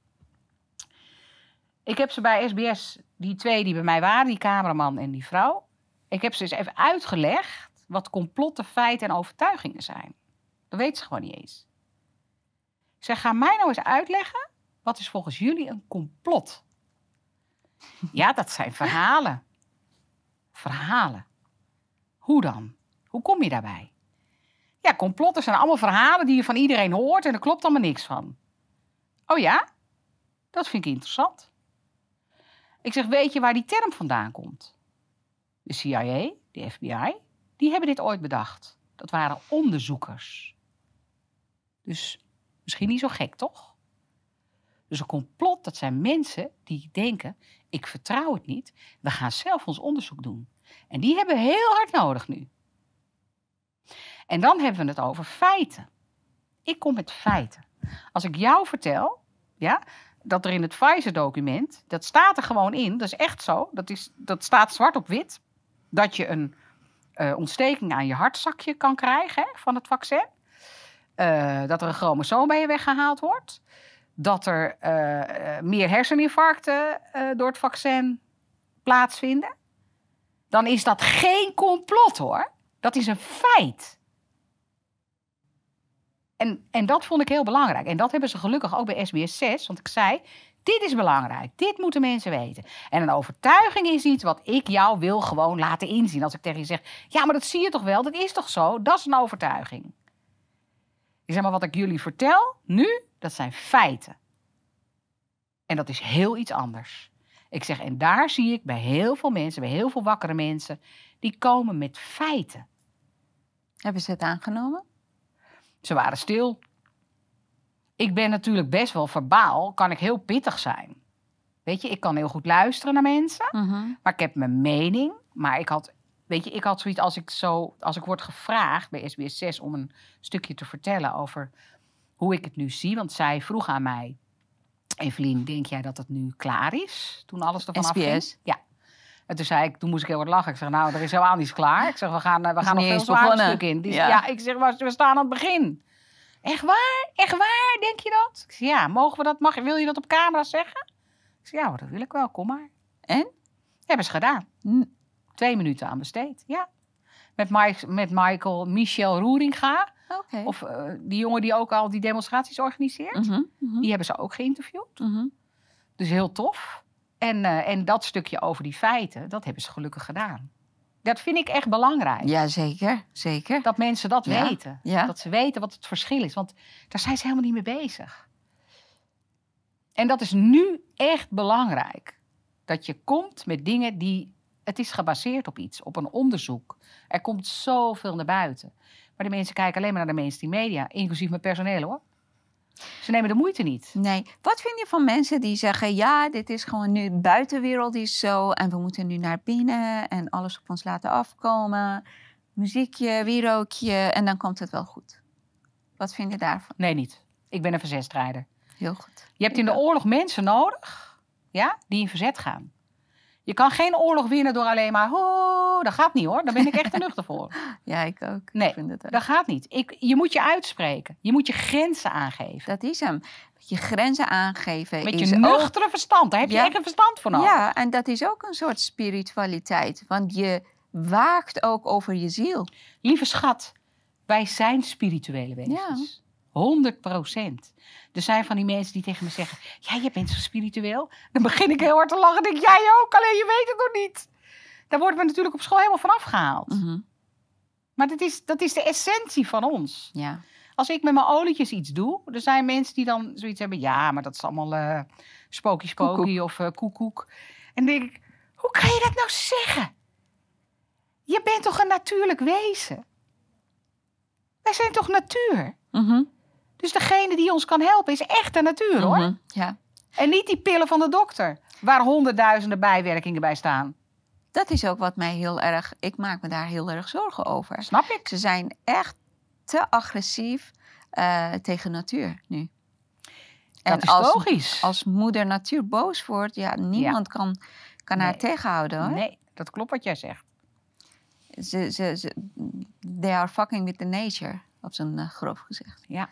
Ik heb ze bij SBS, die twee die bij mij waren, die cameraman en die vrouw. Ik heb ze eens even uitgelegd wat complotten, feiten en overtuigingen zijn. Dat weten ze gewoon niet eens. Ik zeg, ga mij nou eens uitleggen, wat is volgens jullie een complot? Ja, dat zijn verhalen. Verhalen. Hoe dan? Hoe kom je daarbij? Ja, complotten zijn allemaal verhalen die je van iedereen hoort en er klopt allemaal niks van. Oh ja? Dat vind ik interessant. Ik zeg, weet je waar die term vandaan komt? De CIA, de FBI, die hebben dit ooit bedacht. Dat waren onderzoekers. Dus misschien niet zo gek, toch? Dus een complot, dat zijn mensen die denken, ik vertrouw het niet, we gaan zelf ons onderzoek doen. En die hebben we heel hard nodig nu. En dan hebben we het over feiten. Ik kom met feiten. Als ik jou vertel, ja, dat er in het Pfizer-document, dat staat er gewoon in, dat is echt zo, dat, is, dat staat zwart op wit, dat je een eh, ontsteking aan je hartzakje kan krijgen hè, van het vaccin. Eh, dat er een chromosoom bij je weggehaald wordt. Dat er eh, meer herseninfarcten door het vaccin plaatsvinden. Dan is dat geen complot hoor. Dat is een feit. En, en dat vond ik heel belangrijk. En dat hebben ze gelukkig ook bij SBS 6. Want ik zei, dit is belangrijk. Dit moeten mensen weten. En een overtuiging is iets wat ik jou wil gewoon laten inzien. Als ik tegen je zeg, ja, maar dat zie je toch wel? Dat is toch zo? Dat is een overtuiging. Ik zeg maar, wat ik jullie vertel nu, dat zijn feiten. En dat is heel iets anders. Ik zeg, en daar zie ik bij heel veel mensen, bij heel veel wakkere mensen, die komen met feiten. Hebben ze het aangenomen? Ze waren stil. Ik ben natuurlijk best wel verbaal, kan ik heel pittig zijn. Weet je, ik kan heel goed luisteren naar mensen, Mhm. maar ik heb mijn mening. Maar ik had, weet je, ik had zoiets als ik zo, als ik word gevraagd bij SBS 6 om een stukje te vertellen over hoe ik het nu zie. Want zij vroeg aan mij, Evelien, denk jij dat het nu klaar is? Toen alles ervan afging? SBS? Ja. En toen zei ik, toen moest ik heel hard lachen. Ik zeg, nou, er is helemaal niets klaar. Ik zeg, we gaan, eh, we gaan nog veel stuk in. Die Ja. ja. ik zeg, we staan aan het begin. Echt waar? Echt waar? Denk je dat? Ik zeg, ja, mogen we dat? Mag, wil je dat op camera zeggen? Ik zeg, ja, dat wil ik wel. Kom maar. En? Hebben ze gedaan. Twee minuten aan besteed. Ja. Met, Mike, met Michael Michel Roeringa. Oké. Of eh, die jongen die ook al die demonstraties organiseert. Mhm, mhm, Die hebben ze ook geïnterviewd. mhm. Dus heel tof. En, eh, en dat stukje over die feiten, dat hebben ze gelukkig gedaan. Dat vind ik echt belangrijk. Ja, zeker. Zeker. Dat mensen dat Ja, weten. ja. Dat ze weten wat het verschil is. Want daar zijn ze helemaal niet mee bezig. En dat is nu echt belangrijk. Dat je komt met dingen die. Het is gebaseerd op iets, op een onderzoek. Er komt zoveel naar buiten. Maar de mensen kijken alleen maar naar de mainstream media, inclusief mijn personeel hoor. Ze nemen de moeite niet. Nee. Wat vind je van mensen die zeggen: ja, dit is gewoon nu de buitenwereld is zo en we moeten nu naar binnen en alles op ons laten afkomen. Muziekje, wierookje en dan komt het wel goed. Wat vind je daarvan? Nee, niet. Ik ben een verzetstrijder. Heel goed. Je hebt in de oorlog mensen nodig ja, die in verzet gaan. Je kan geen oorlog winnen door alleen maar. "Ho", dat gaat niet hoor. Daar ben ik echt te nuchter voor. Ja, ik ook. Nee, Ik vind het ook. Dat gaat niet. Ik, je moet je uitspreken. Je moet je grenzen aangeven. Dat is hem. Je grenzen aangeven Met is je ook nuchtere verstand. Daar heb je Ja. echt een verstand voor nodig. Ja, en dat is ook een soort spiritualiteit. Want je waakt ook over je ziel. Lieve schat, wij zijn spirituele wezens. 100 procent. Er zijn van die mensen die tegen me zeggen: Ja, je bent zo spiritueel. Dan begin ik heel hard te lachen. Denk jij ook, alleen je weet het nog niet. Daar worden we natuurlijk op school helemaal van afgehaald. Mhm. Maar dat is, dat is de essentie van ons. Ja. Als ik met mijn olietjes iets doe, er zijn mensen die dan zoiets hebben. Ja, maar dat is allemaal eh spooky spooky of eh koekoek. En denk ik, hoe kan je dat nou zeggen? Je bent toch een natuurlijk wezen? Wij zijn toch natuur? Mhm. Dus degene die ons kan helpen is echt de natuur hoor. Mhm. Ja. En niet die pillen van de dokter, waar honderdduizenden bijwerkingen bij staan. Dat is ook wat mij heel erg. Ik maak me daar heel erg zorgen over. Snap ik? Ze zijn echt te agressief eh, tegen natuur nu. Dat is als, logisch. als moeder natuur boos wordt, ja, niemand kan, kan haar tegenhouden hoor. Nee, dat klopt wat jij zegt. Ze, ze, ze, they are fucking with the nature, op zijn eh, grof gezegd. Ja.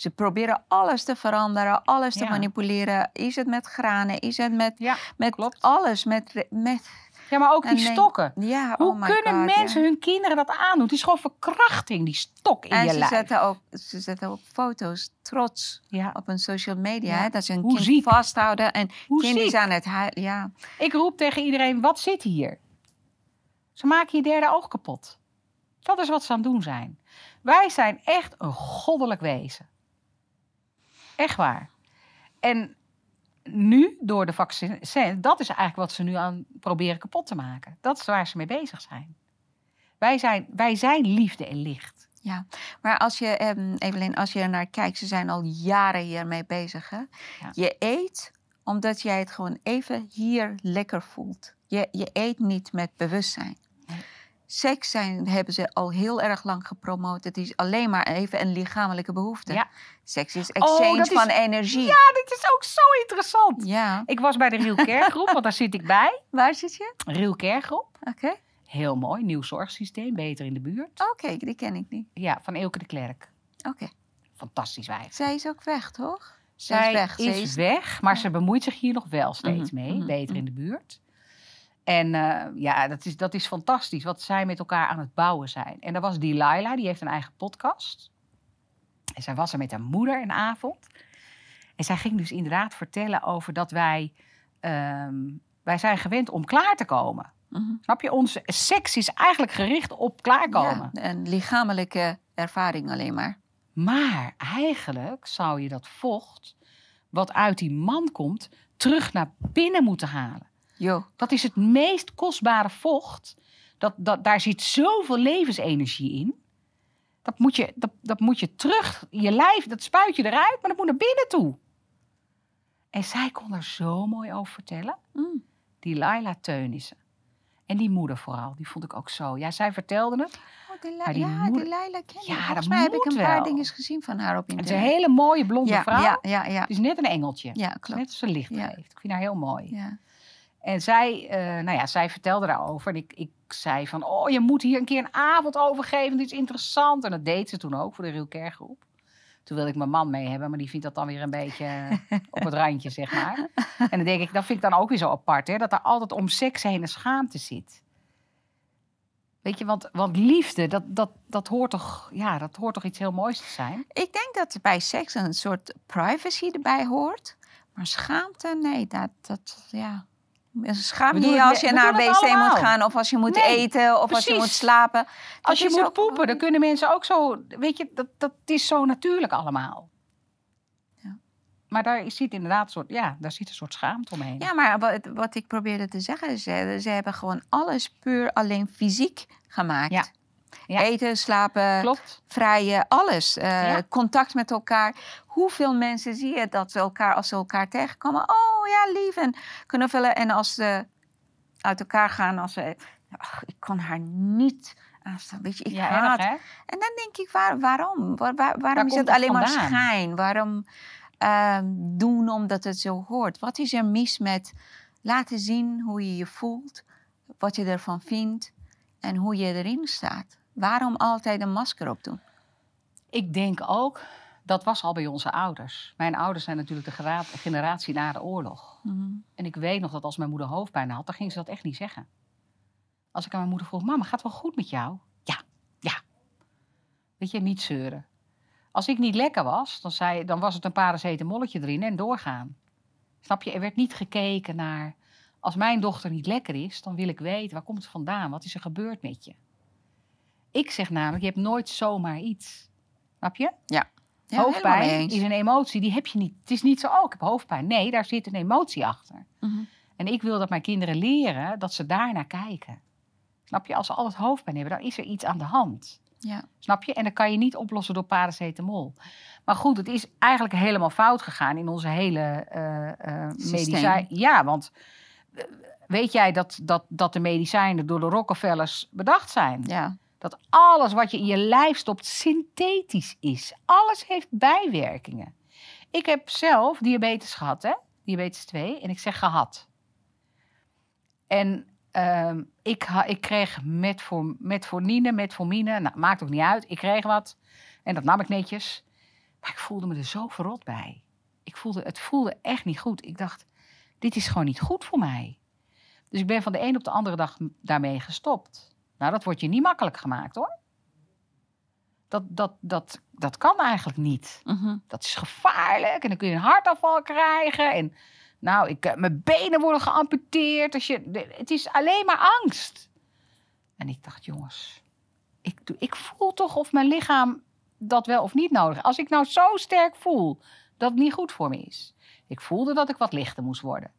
Ze proberen alles te veranderen, alles te Ja. manipuleren. Is het met granen, is het met, Ja, met klopt. alles, met, met Ja, maar ook En die stokken. ja, Hoe oh kunnen God, mensen ja. hun kinderen dat aandoen? Het is gewoon verkrachting, die stok in En je ze lijf. zetten, ook, ze zetten ook foto's trots Ja. op hun social media. Hè, dat ze hun Hoe kind ziek. vasthouden en Hoe kind is aan het huilen. Ja, Ik roep tegen iedereen, wat zit hier? Ze maken je derde oog kapot. Dat is wat ze aan het doen zijn. Wij zijn echt een goddelijk wezen. Echt waar. En nu, door de vaccin, dat is eigenlijk wat ze nu aan proberen kapot te maken. Dat is waar ze mee bezig zijn. Wij zijn, wij zijn liefde en licht. maar als je, ehm, Evelyn, als je er naar kijkt, ze zijn al jaren hiermee bezig. Hè? Ja. Je eet omdat jij het gewoon even hier lekker voelt. Je, je eet niet met bewustzijn. Nee. Seks zijn, hebben ze al heel erg lang gepromoot. Het is alleen maar even een lichamelijke behoefte. Ja. Seks is Oh, exchange is- van energie. Ja, dit is ook zo interessant. Ja. Ik was bij de Riel Kerkgroep, want daar zit ik bij. Waar zit je? Riel Kerkgroep. Oké. Heel mooi, nieuw zorgsysteem, beter in de buurt. Oké, die ken ik niet. Ja, van Eelke de Klerk. Oké. Fantastisch wijf. Zij is ook weg, toch? Zij is weg. Ze is weg, maar Ja. ze bemoeit zich hier nog wel steeds Mhm, mee. mhm, beter mhm. in de buurt. En eh, ja, dat is, dat is fantastisch wat zij met elkaar aan het bouwen zijn. En daar was Delilah, die heeft een eigen podcast. En zij was er met haar moeder een avond. En zij ging dus inderdaad vertellen over dat wij... ehm, wij zijn gewend om klaar te komen. Mhm. Snap je? Onze seks is eigenlijk gericht op klaarkomen. Ja, een lichamelijke ervaring alleen maar. Maar eigenlijk zou je dat vocht, wat uit die man komt, terug naar binnen moeten halen. Jo. Dat is het meest kostbare vocht. Dat, dat, daar zit zoveel levensenergie in. Dat moet, je, dat, dat moet je terug, je lijf, dat spuit je eruit, maar dat moet naar binnen toe. En zij kon er zo mooi over vertellen. Mm. Die Laila Teunissen. En die moeder vooral, die vond ik ook zo. Ja, zij vertelde het. Oh, die, ja, moeder- die Leila ken ik. Ja, Volgens dat mij heb ik een paar dingen gezien van haar op Het is internet. een hele mooie blonde ja, vrouw. ja, ja, ja, Het is net een engeltje. ja, klopt. net als ze licht Ja. geeft. Ik vind haar heel mooi. Ja. En zij, eh, nou ja, zij vertelde daarover. En ik, ik zei van, oh, je moet hier een keer een avond over geven. Dit is interessant. En dat deed ze toen ook voor de Rilker groep. Toen wilde ik mijn man mee hebben, maar die vindt dat dan weer een beetje op het randje, zeg maar. En dan denk ik, dat vind ik dan ook weer zo apart, hè. Dat er altijd om seks heen een schaamte zit. Weet je, want, want liefde, dat, dat, dat, hoort toch, ja, dat hoort toch iets heel moois te zijn? Ik denk dat er bij seks een soort privacy erbij hoort. Maar schaamte, nee, dat, dat ja. Schaam We je als je naar een wc moet gaan of als je moet Nee, eten of als je moet slapen. Als je moet ook- poepen, dan kunnen mensen ook zo... Weet je, dat, dat is zo natuurlijk allemaal. Ja. Maar daar zit inderdaad een soort, ja, daar zit een soort schaamte omheen. Ja, maar wat, wat ik probeerde te zeggen is, eh, ze hebben gewoon alles puur alleen fysiek gemaakt. Ja. Ja. Eten, slapen, Klopt. vrijen, alles. Eh, Ja. Contact met elkaar. Hoeveel mensen zie je dat ze elkaar, als ze elkaar tegenkomen, oh ja, lief en vullen. En als ze uit elkaar gaan, als ze, ach, ik kan haar niet aanstaan. Weet je, ik ja, haat. erg? En dan denk ik, waar, waarom? Waar, waar- waarom is het alleen maar schijn? Waarom ehm, doen omdat het zo hoort? Wat is er mis met laten zien hoe je je voelt, wat je ervan vindt en hoe je erin staat? Waarom altijd een masker op doen? Ik denk ook, dat was al bij onze ouders. Mijn ouders zijn natuurlijk de generatie na de oorlog. En ik weet nog dat als mijn moeder hoofdpijn had, dan ging ze dat echt niet zeggen. Als ik aan mijn moeder vroeg, mama, gaat het wel goed met jou? Ja, ja. Weet je, niet zeuren. Als ik niet lekker was, dan, zei, dan was het een paracetamolletje erin en doorgaan. Snap je? Er werd niet gekeken naar, als mijn dochter niet lekker is, dan wil ik weten, waar komt het vandaan? Wat is er gebeurd met je? Ik zeg namelijk, je hebt nooit zomaar iets. Snap je? Ja, hoofdpijn is een emotie, die heb je niet. Het is niet zo, oh, ik heb hoofdpijn. Nee, daar zit een emotie achter. Mhm. En ik wil dat mijn kinderen leren dat ze daarnaar kijken. Snap je? Als ze altijd hoofdpijn hebben, dan is er iets aan de hand. Ja. Snap je? En dat kan je niet oplossen door paracetamol. Maar goed, het is eigenlijk helemaal fout gegaan in onze hele Systeem. medicijn. Ja, want eh, weet jij dat, dat, dat de medicijnen door de Rockefellers bedacht zijn? ja. Dat alles wat je in je lijf stopt synthetisch is. Alles heeft bijwerkingen. Ik heb zelf diabetes gehad, hè? Diabetes 2. En ik zeg gehad. En ehm, ik, ik kreeg metfor, metformine, metformine. Nou, maakt ook niet uit. Ik kreeg wat. En dat nam ik netjes. Maar ik voelde me er zo verrot bij. Ik voelde, het voelde echt niet goed. Ik dacht, dit is gewoon niet goed voor mij. Dus ik ben van de een op de andere dag daarmee gestopt. Nou, dat wordt je niet makkelijk gemaakt hoor. Dat, dat, dat, dat kan eigenlijk niet. Mhm. Dat is gevaarlijk en dan kun je een hartaanval krijgen. En nou, ik, eh, mijn benen worden geamputeerd. Als je, het is alleen maar angst. En ik dacht, jongens, ik, doe- ik voel toch of mijn lichaam dat wel of niet nodig. Als ik nou zo sterk voel dat het niet goed voor me is. Ik voelde dat ik wat lichter moest worden.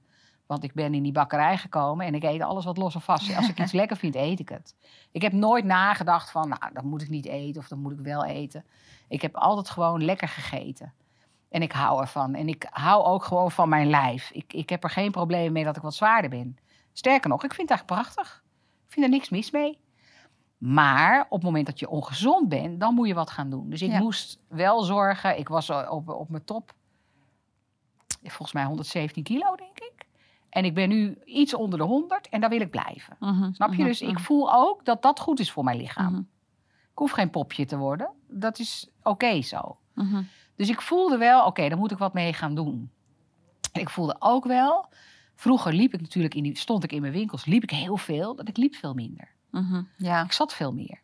Want ik ben in die bakkerij gekomen en ik eet alles wat los en vast. Als ik iets lekker vind, eet ik het. Ik heb nooit nagedacht van, nou, dat moet ik niet eten of dat moet ik wel eten. Ik heb altijd gewoon lekker gegeten. En ik hou ervan. En ik hou ook gewoon van mijn lijf. Ik, ik heb er geen probleem mee dat ik wat zwaarder ben. Sterker nog, ik vind het eigenlijk prachtig. Ik vind er niks mis mee. Maar op het moment dat je ongezond bent, dan moet je wat gaan doen. Dus ik Ja. moest wel zorgen. Ik was op, op mijn top. Volgens mij 117 kilo, denk ik. En ik ben nu iets onder de 100 en daar wil ik blijven. Mhm. Snap je? Mhm. Dus ik voel ook dat dat goed is voor mijn lichaam. Mhm. Ik hoef geen popje te worden. Dat is oké zo. Mhm. Dus ik voelde wel, oké, daar moet ik wat mee gaan doen. En ik voelde ook wel, vroeger liep ik natuurlijk in die, stond ik in mijn winkels, liep ik heel veel, dat ik liep veel minder. Mhm. Ja. Ik zat veel meer.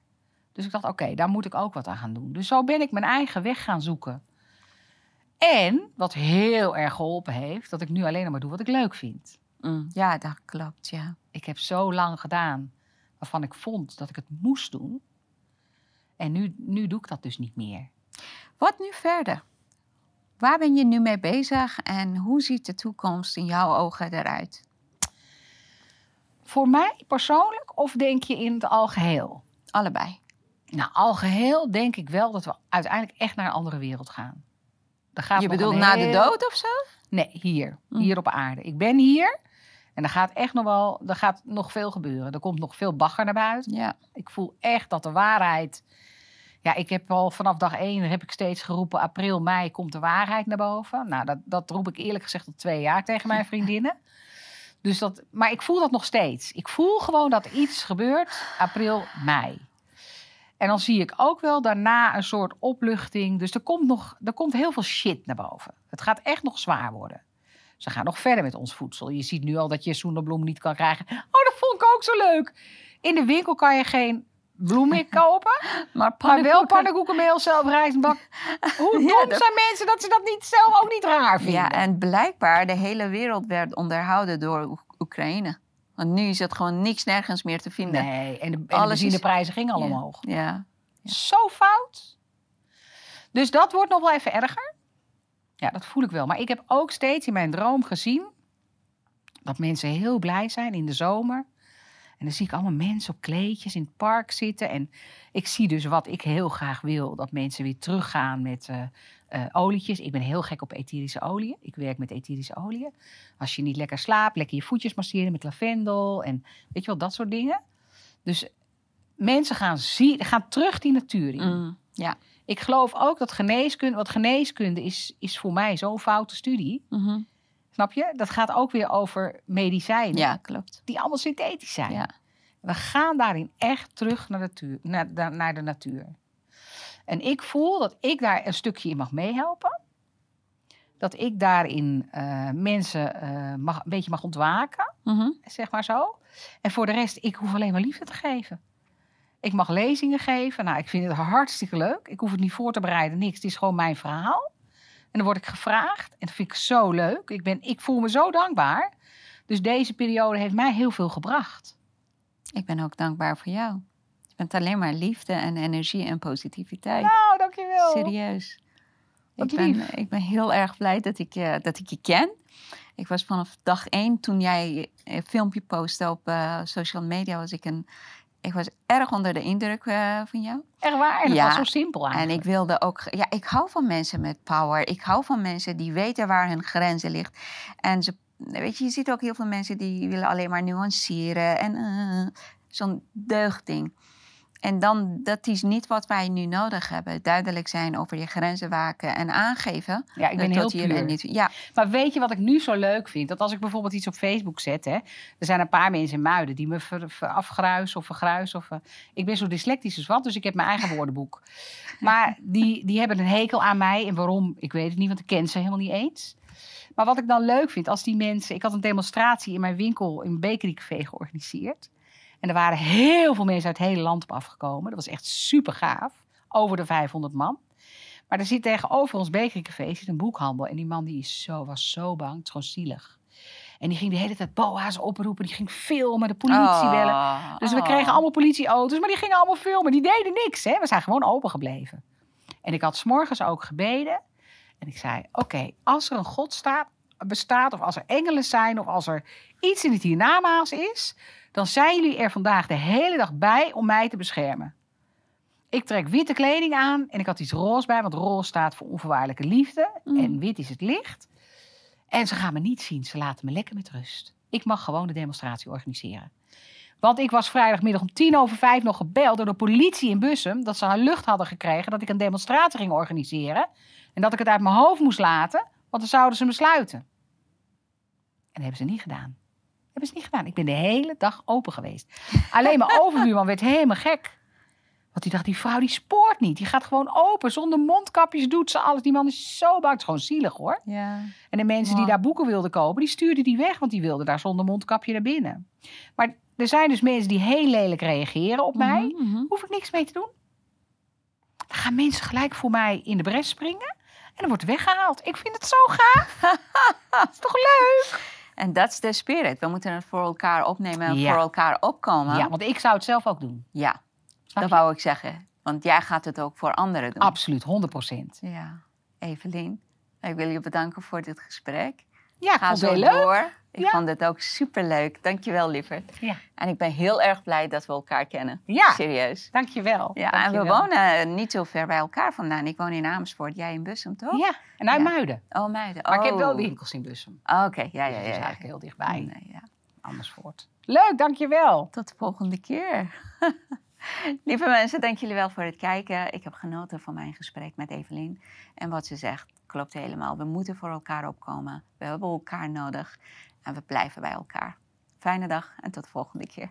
Dus ik dacht, oké, daar moet ik ook wat aan gaan doen. Dus zo ben ik mijn eigen weg gaan zoeken. En wat heel erg geholpen heeft, dat ik nu alleen nog maar doe wat ik leuk vind. Mm. ja, dat klopt, ja. Ik heb zo lang gedaan waarvan ik vond dat ik het moest doen. En nu, nu doe ik dat dus niet meer. Wat nu verder? Waar ben je nu mee bezig en hoe ziet de toekomst in jouw ogen eruit? Voor mij persoonlijk of denk je in het algeheel? Allebei. Nou, algeheel denk ik wel dat we uiteindelijk echt naar een andere wereld gaan. Er gaat Je bedoelt na de dood of zo? Nee, hier. Hm. Hier op aarde. Ik ben hier. En er gaat echt nog wel, er gaat nog veel gebeuren. Er komt nog veel bagger naar buiten. Ja. Ik voel echt dat de waarheid. Ja, ik heb al vanaf dag één heb ik steeds geroepen: april, mei komt de waarheid naar boven. Nou, dat, dat roep ik eerlijk gezegd al twee jaar tegen mijn vriendinnen. Dus dat, maar ik voel dat nog steeds. Ik voel gewoon dat iets gebeurt april, mei. En dan zie ik ook wel daarna een soort opluchting. Dus er komt nog er komt heel veel shit naar boven. Het gaat echt nog zwaar worden. Ze gaan nog verder met ons voedsel. Je ziet nu al dat je zonnebloem niet kan krijgen. Oh, dat vond ik ook zo leuk. In de winkel kan je geen bloem meer kopen. Maar, Maar wel pannenkoeken- pannenkoekenmeel, zelf rijstbak. Hoe dom Ja, dat- zijn mensen dat ze dat niet zelf ook niet raar vinden? Ja, en blijkbaar de hele wereld werd onderhouden door Oek- Oekraïne. Want nu is het gewoon niks nergens meer te vinden. Nee, en de, en de Alles is- benzineprijzen gingen al Ja. omhoog. Ja. Ja. Zo fout. Dus dat wordt nog wel even erger. Ja, dat voel ik wel. Maar ik heb ook steeds in mijn droom gezien dat mensen heel blij zijn in de zomer. En dan zie ik allemaal mensen op kleedjes in het park zitten. En ik zie dus wat ik heel graag wil: dat mensen weer teruggaan met eh, olietjes. Ik ben heel gek op etherische oliën. Ik werk met etherische oliën. Als je niet lekker slaapt, lekker je voetjes masseren met lavendel en weet je wel, dat soort dingen. Dus mensen gaan, zie, gaan terug die natuur in. Mm, ja. Ik geloof ook dat geneeskunde, want geneeskunde is, is voor mij zo'n foute studie. Mhm. Snap je? Dat gaat ook weer over medicijnen, ja, klopt. die allemaal synthetisch zijn. Ja. We gaan daarin echt terug naar de, natuur, naar- naar de natuur. En ik voel dat ik daar een stukje in mag meehelpen. Dat ik daarin eh, mensen eh, mag, een beetje mag ontwaken Mhm. zeg maar zo. En voor de rest, ik hoef alleen maar liefde te geven. Ik mag lezingen geven. Nou, ik vind het hartstikke leuk. Ik hoef het niet voor te bereiden, niks. Het is gewoon mijn verhaal. En dan word ik gevraagd. En dat vind ik zo leuk. Ik, ben, ik voel me zo dankbaar. Dus deze periode heeft mij heel veel gebracht. Ik ben ook dankbaar voor jou. Bent alleen maar liefde en energie en positiviteit. Nou, dankjewel. Serieus. Wat ik, ben, ik ben heel erg blij dat ik, je- dat ik je ken. Ik was vanaf dag één, toen jij een filmpje postte op eh, social media, was ik een... Ik was erg onder de indruk eh, van jou. Echt waar. En het Ja. was zo simpel En eigenlijk. ik wilde ook... Ja, ik hou van mensen met power. Ik hou van mensen die weten waar hun grenzen ligt. En ze, weet je, je ziet ook heel veel mensen die willen alleen maar nuanceren. En eh, zo'n deugding. En dan, dat is niet wat wij nu nodig hebben. Duidelijk zijn over je grenzen waken en aangeven. Ja, ik ben heel puur. niet. Ja, Maar weet je wat ik nu zo leuk vind? Dat als ik bijvoorbeeld iets op Facebook zet, hè, er zijn een paar mensen in Muiden die me ver, ver- afgruisen of vergruisen. Of, eh, ik ben zo dyslectisch als wat, dus ik heb mijn eigen woordenboek. Maar die, die hebben een hekel aan mij. En waarom? Ik weet het niet, want ik ken ze helemaal niet eens. Maar wat ik dan leuk vind, als die mensen... Ik had een demonstratie in mijn winkel in Café georganiseerd. En er waren heel veel mensen uit het hele land op afgekomen. Dat was echt super gaaf. Over de 500 man. Maar er zit tegenover ons bakerycafé zit een boekhandel. En die man die is zo, was zo bang. Het is gewoon zielig. En die ging de hele tijd boa's oproepen. Die ging filmen, de politie Oh, bellen. Dus we oh. kregen allemaal politieauto's. Maar die gingen allemaal filmen. Die deden niks. Hè? We zijn gewoon open gebleven. En ik had s'morgens ook gebeden. En ik zei, oké, als er een God staat, bestaat... of als er engelen zijn... of als er iets in het hiernamaals is... dan zijn jullie er vandaag de hele dag bij om mij te beschermen. Ik trek witte kleding aan en ik had iets roze bij, want roze staat voor onvoorwaardelijke liefde Mm. en wit is het licht. En ze gaan me niet zien, ze laten me lekker met rust. Ik mag gewoon de demonstratie organiseren. Want ik was vrijdagmiddag om tien over vijf nog gebeld door de politie in Bussum... dat ze haar lucht hadden gekregen dat ik een demonstratie ging organiseren... en dat ik het uit mijn hoofd moest laten, want dan zouden ze me sluiten. En dat hebben ze niet gedaan. Hebben ze niet gedaan. Ik ben de hele dag open geweest. Alleen mijn overbuurman werd helemaal gek. Want die dacht, die vrouw die spoort niet. Die gaat gewoon open. Zonder mondkapjes doet ze alles. Die man is zo bang. Het is gewoon zielig hoor. Ja. En de mensen die daar boeken wilden kopen, die stuurden die weg. Want die wilden daar zonder mondkapje naar binnen. Maar er zijn dus mensen die heel lelijk reageren op mij. Mhm, mhm. Hoef ik niks mee te doen. Dan gaan mensen gelijk voor mij in de bres springen. En dan wordt weggehaald. Ik vind het zo gaaf. dat is toch leuk? En dat is de spirit. We moeten het voor elkaar opnemen en Ja. voor elkaar opkomen. Ja, want ik zou het zelf ook doen. Ja, Snap dat je? wou ik zeggen. Want jij gaat het ook voor anderen doen. Absoluut, 100 procent. Ja, Evelien, ik wil je bedanken voor dit gesprek. Ja, ik Ga zo heel leuk. door. Ik Ja. vond het ook superleuk. Dankjewel, lieverd. Ja. En ik ben heel erg blij dat we elkaar kennen. Ja. Serieus. Dankjewel. Ja, en we wonen niet zo ver bij elkaar vandaan. Ik woon in Amersfoort, jij in Bussum, toch? Ja, en uit Ja. Muiden. Oh, meiden. Maar ik heb wel Oh. winkels in Bussum. Oh, Oké, ja, ja, Dus ja. dat is eigenlijk heel dichtbij. Nee, ja. Amersfoort. Leuk, dankjewel. Tot de volgende keer. Lieve mensen, dank jullie wel voor het kijken. Ik heb genoten van mijn gesprek met Evelien. En wat ze zegt, klopt helemaal. We moeten voor elkaar opkomen. We hebben elkaar nodig. En we blijven bij elkaar. Fijne dag en tot de volgende keer.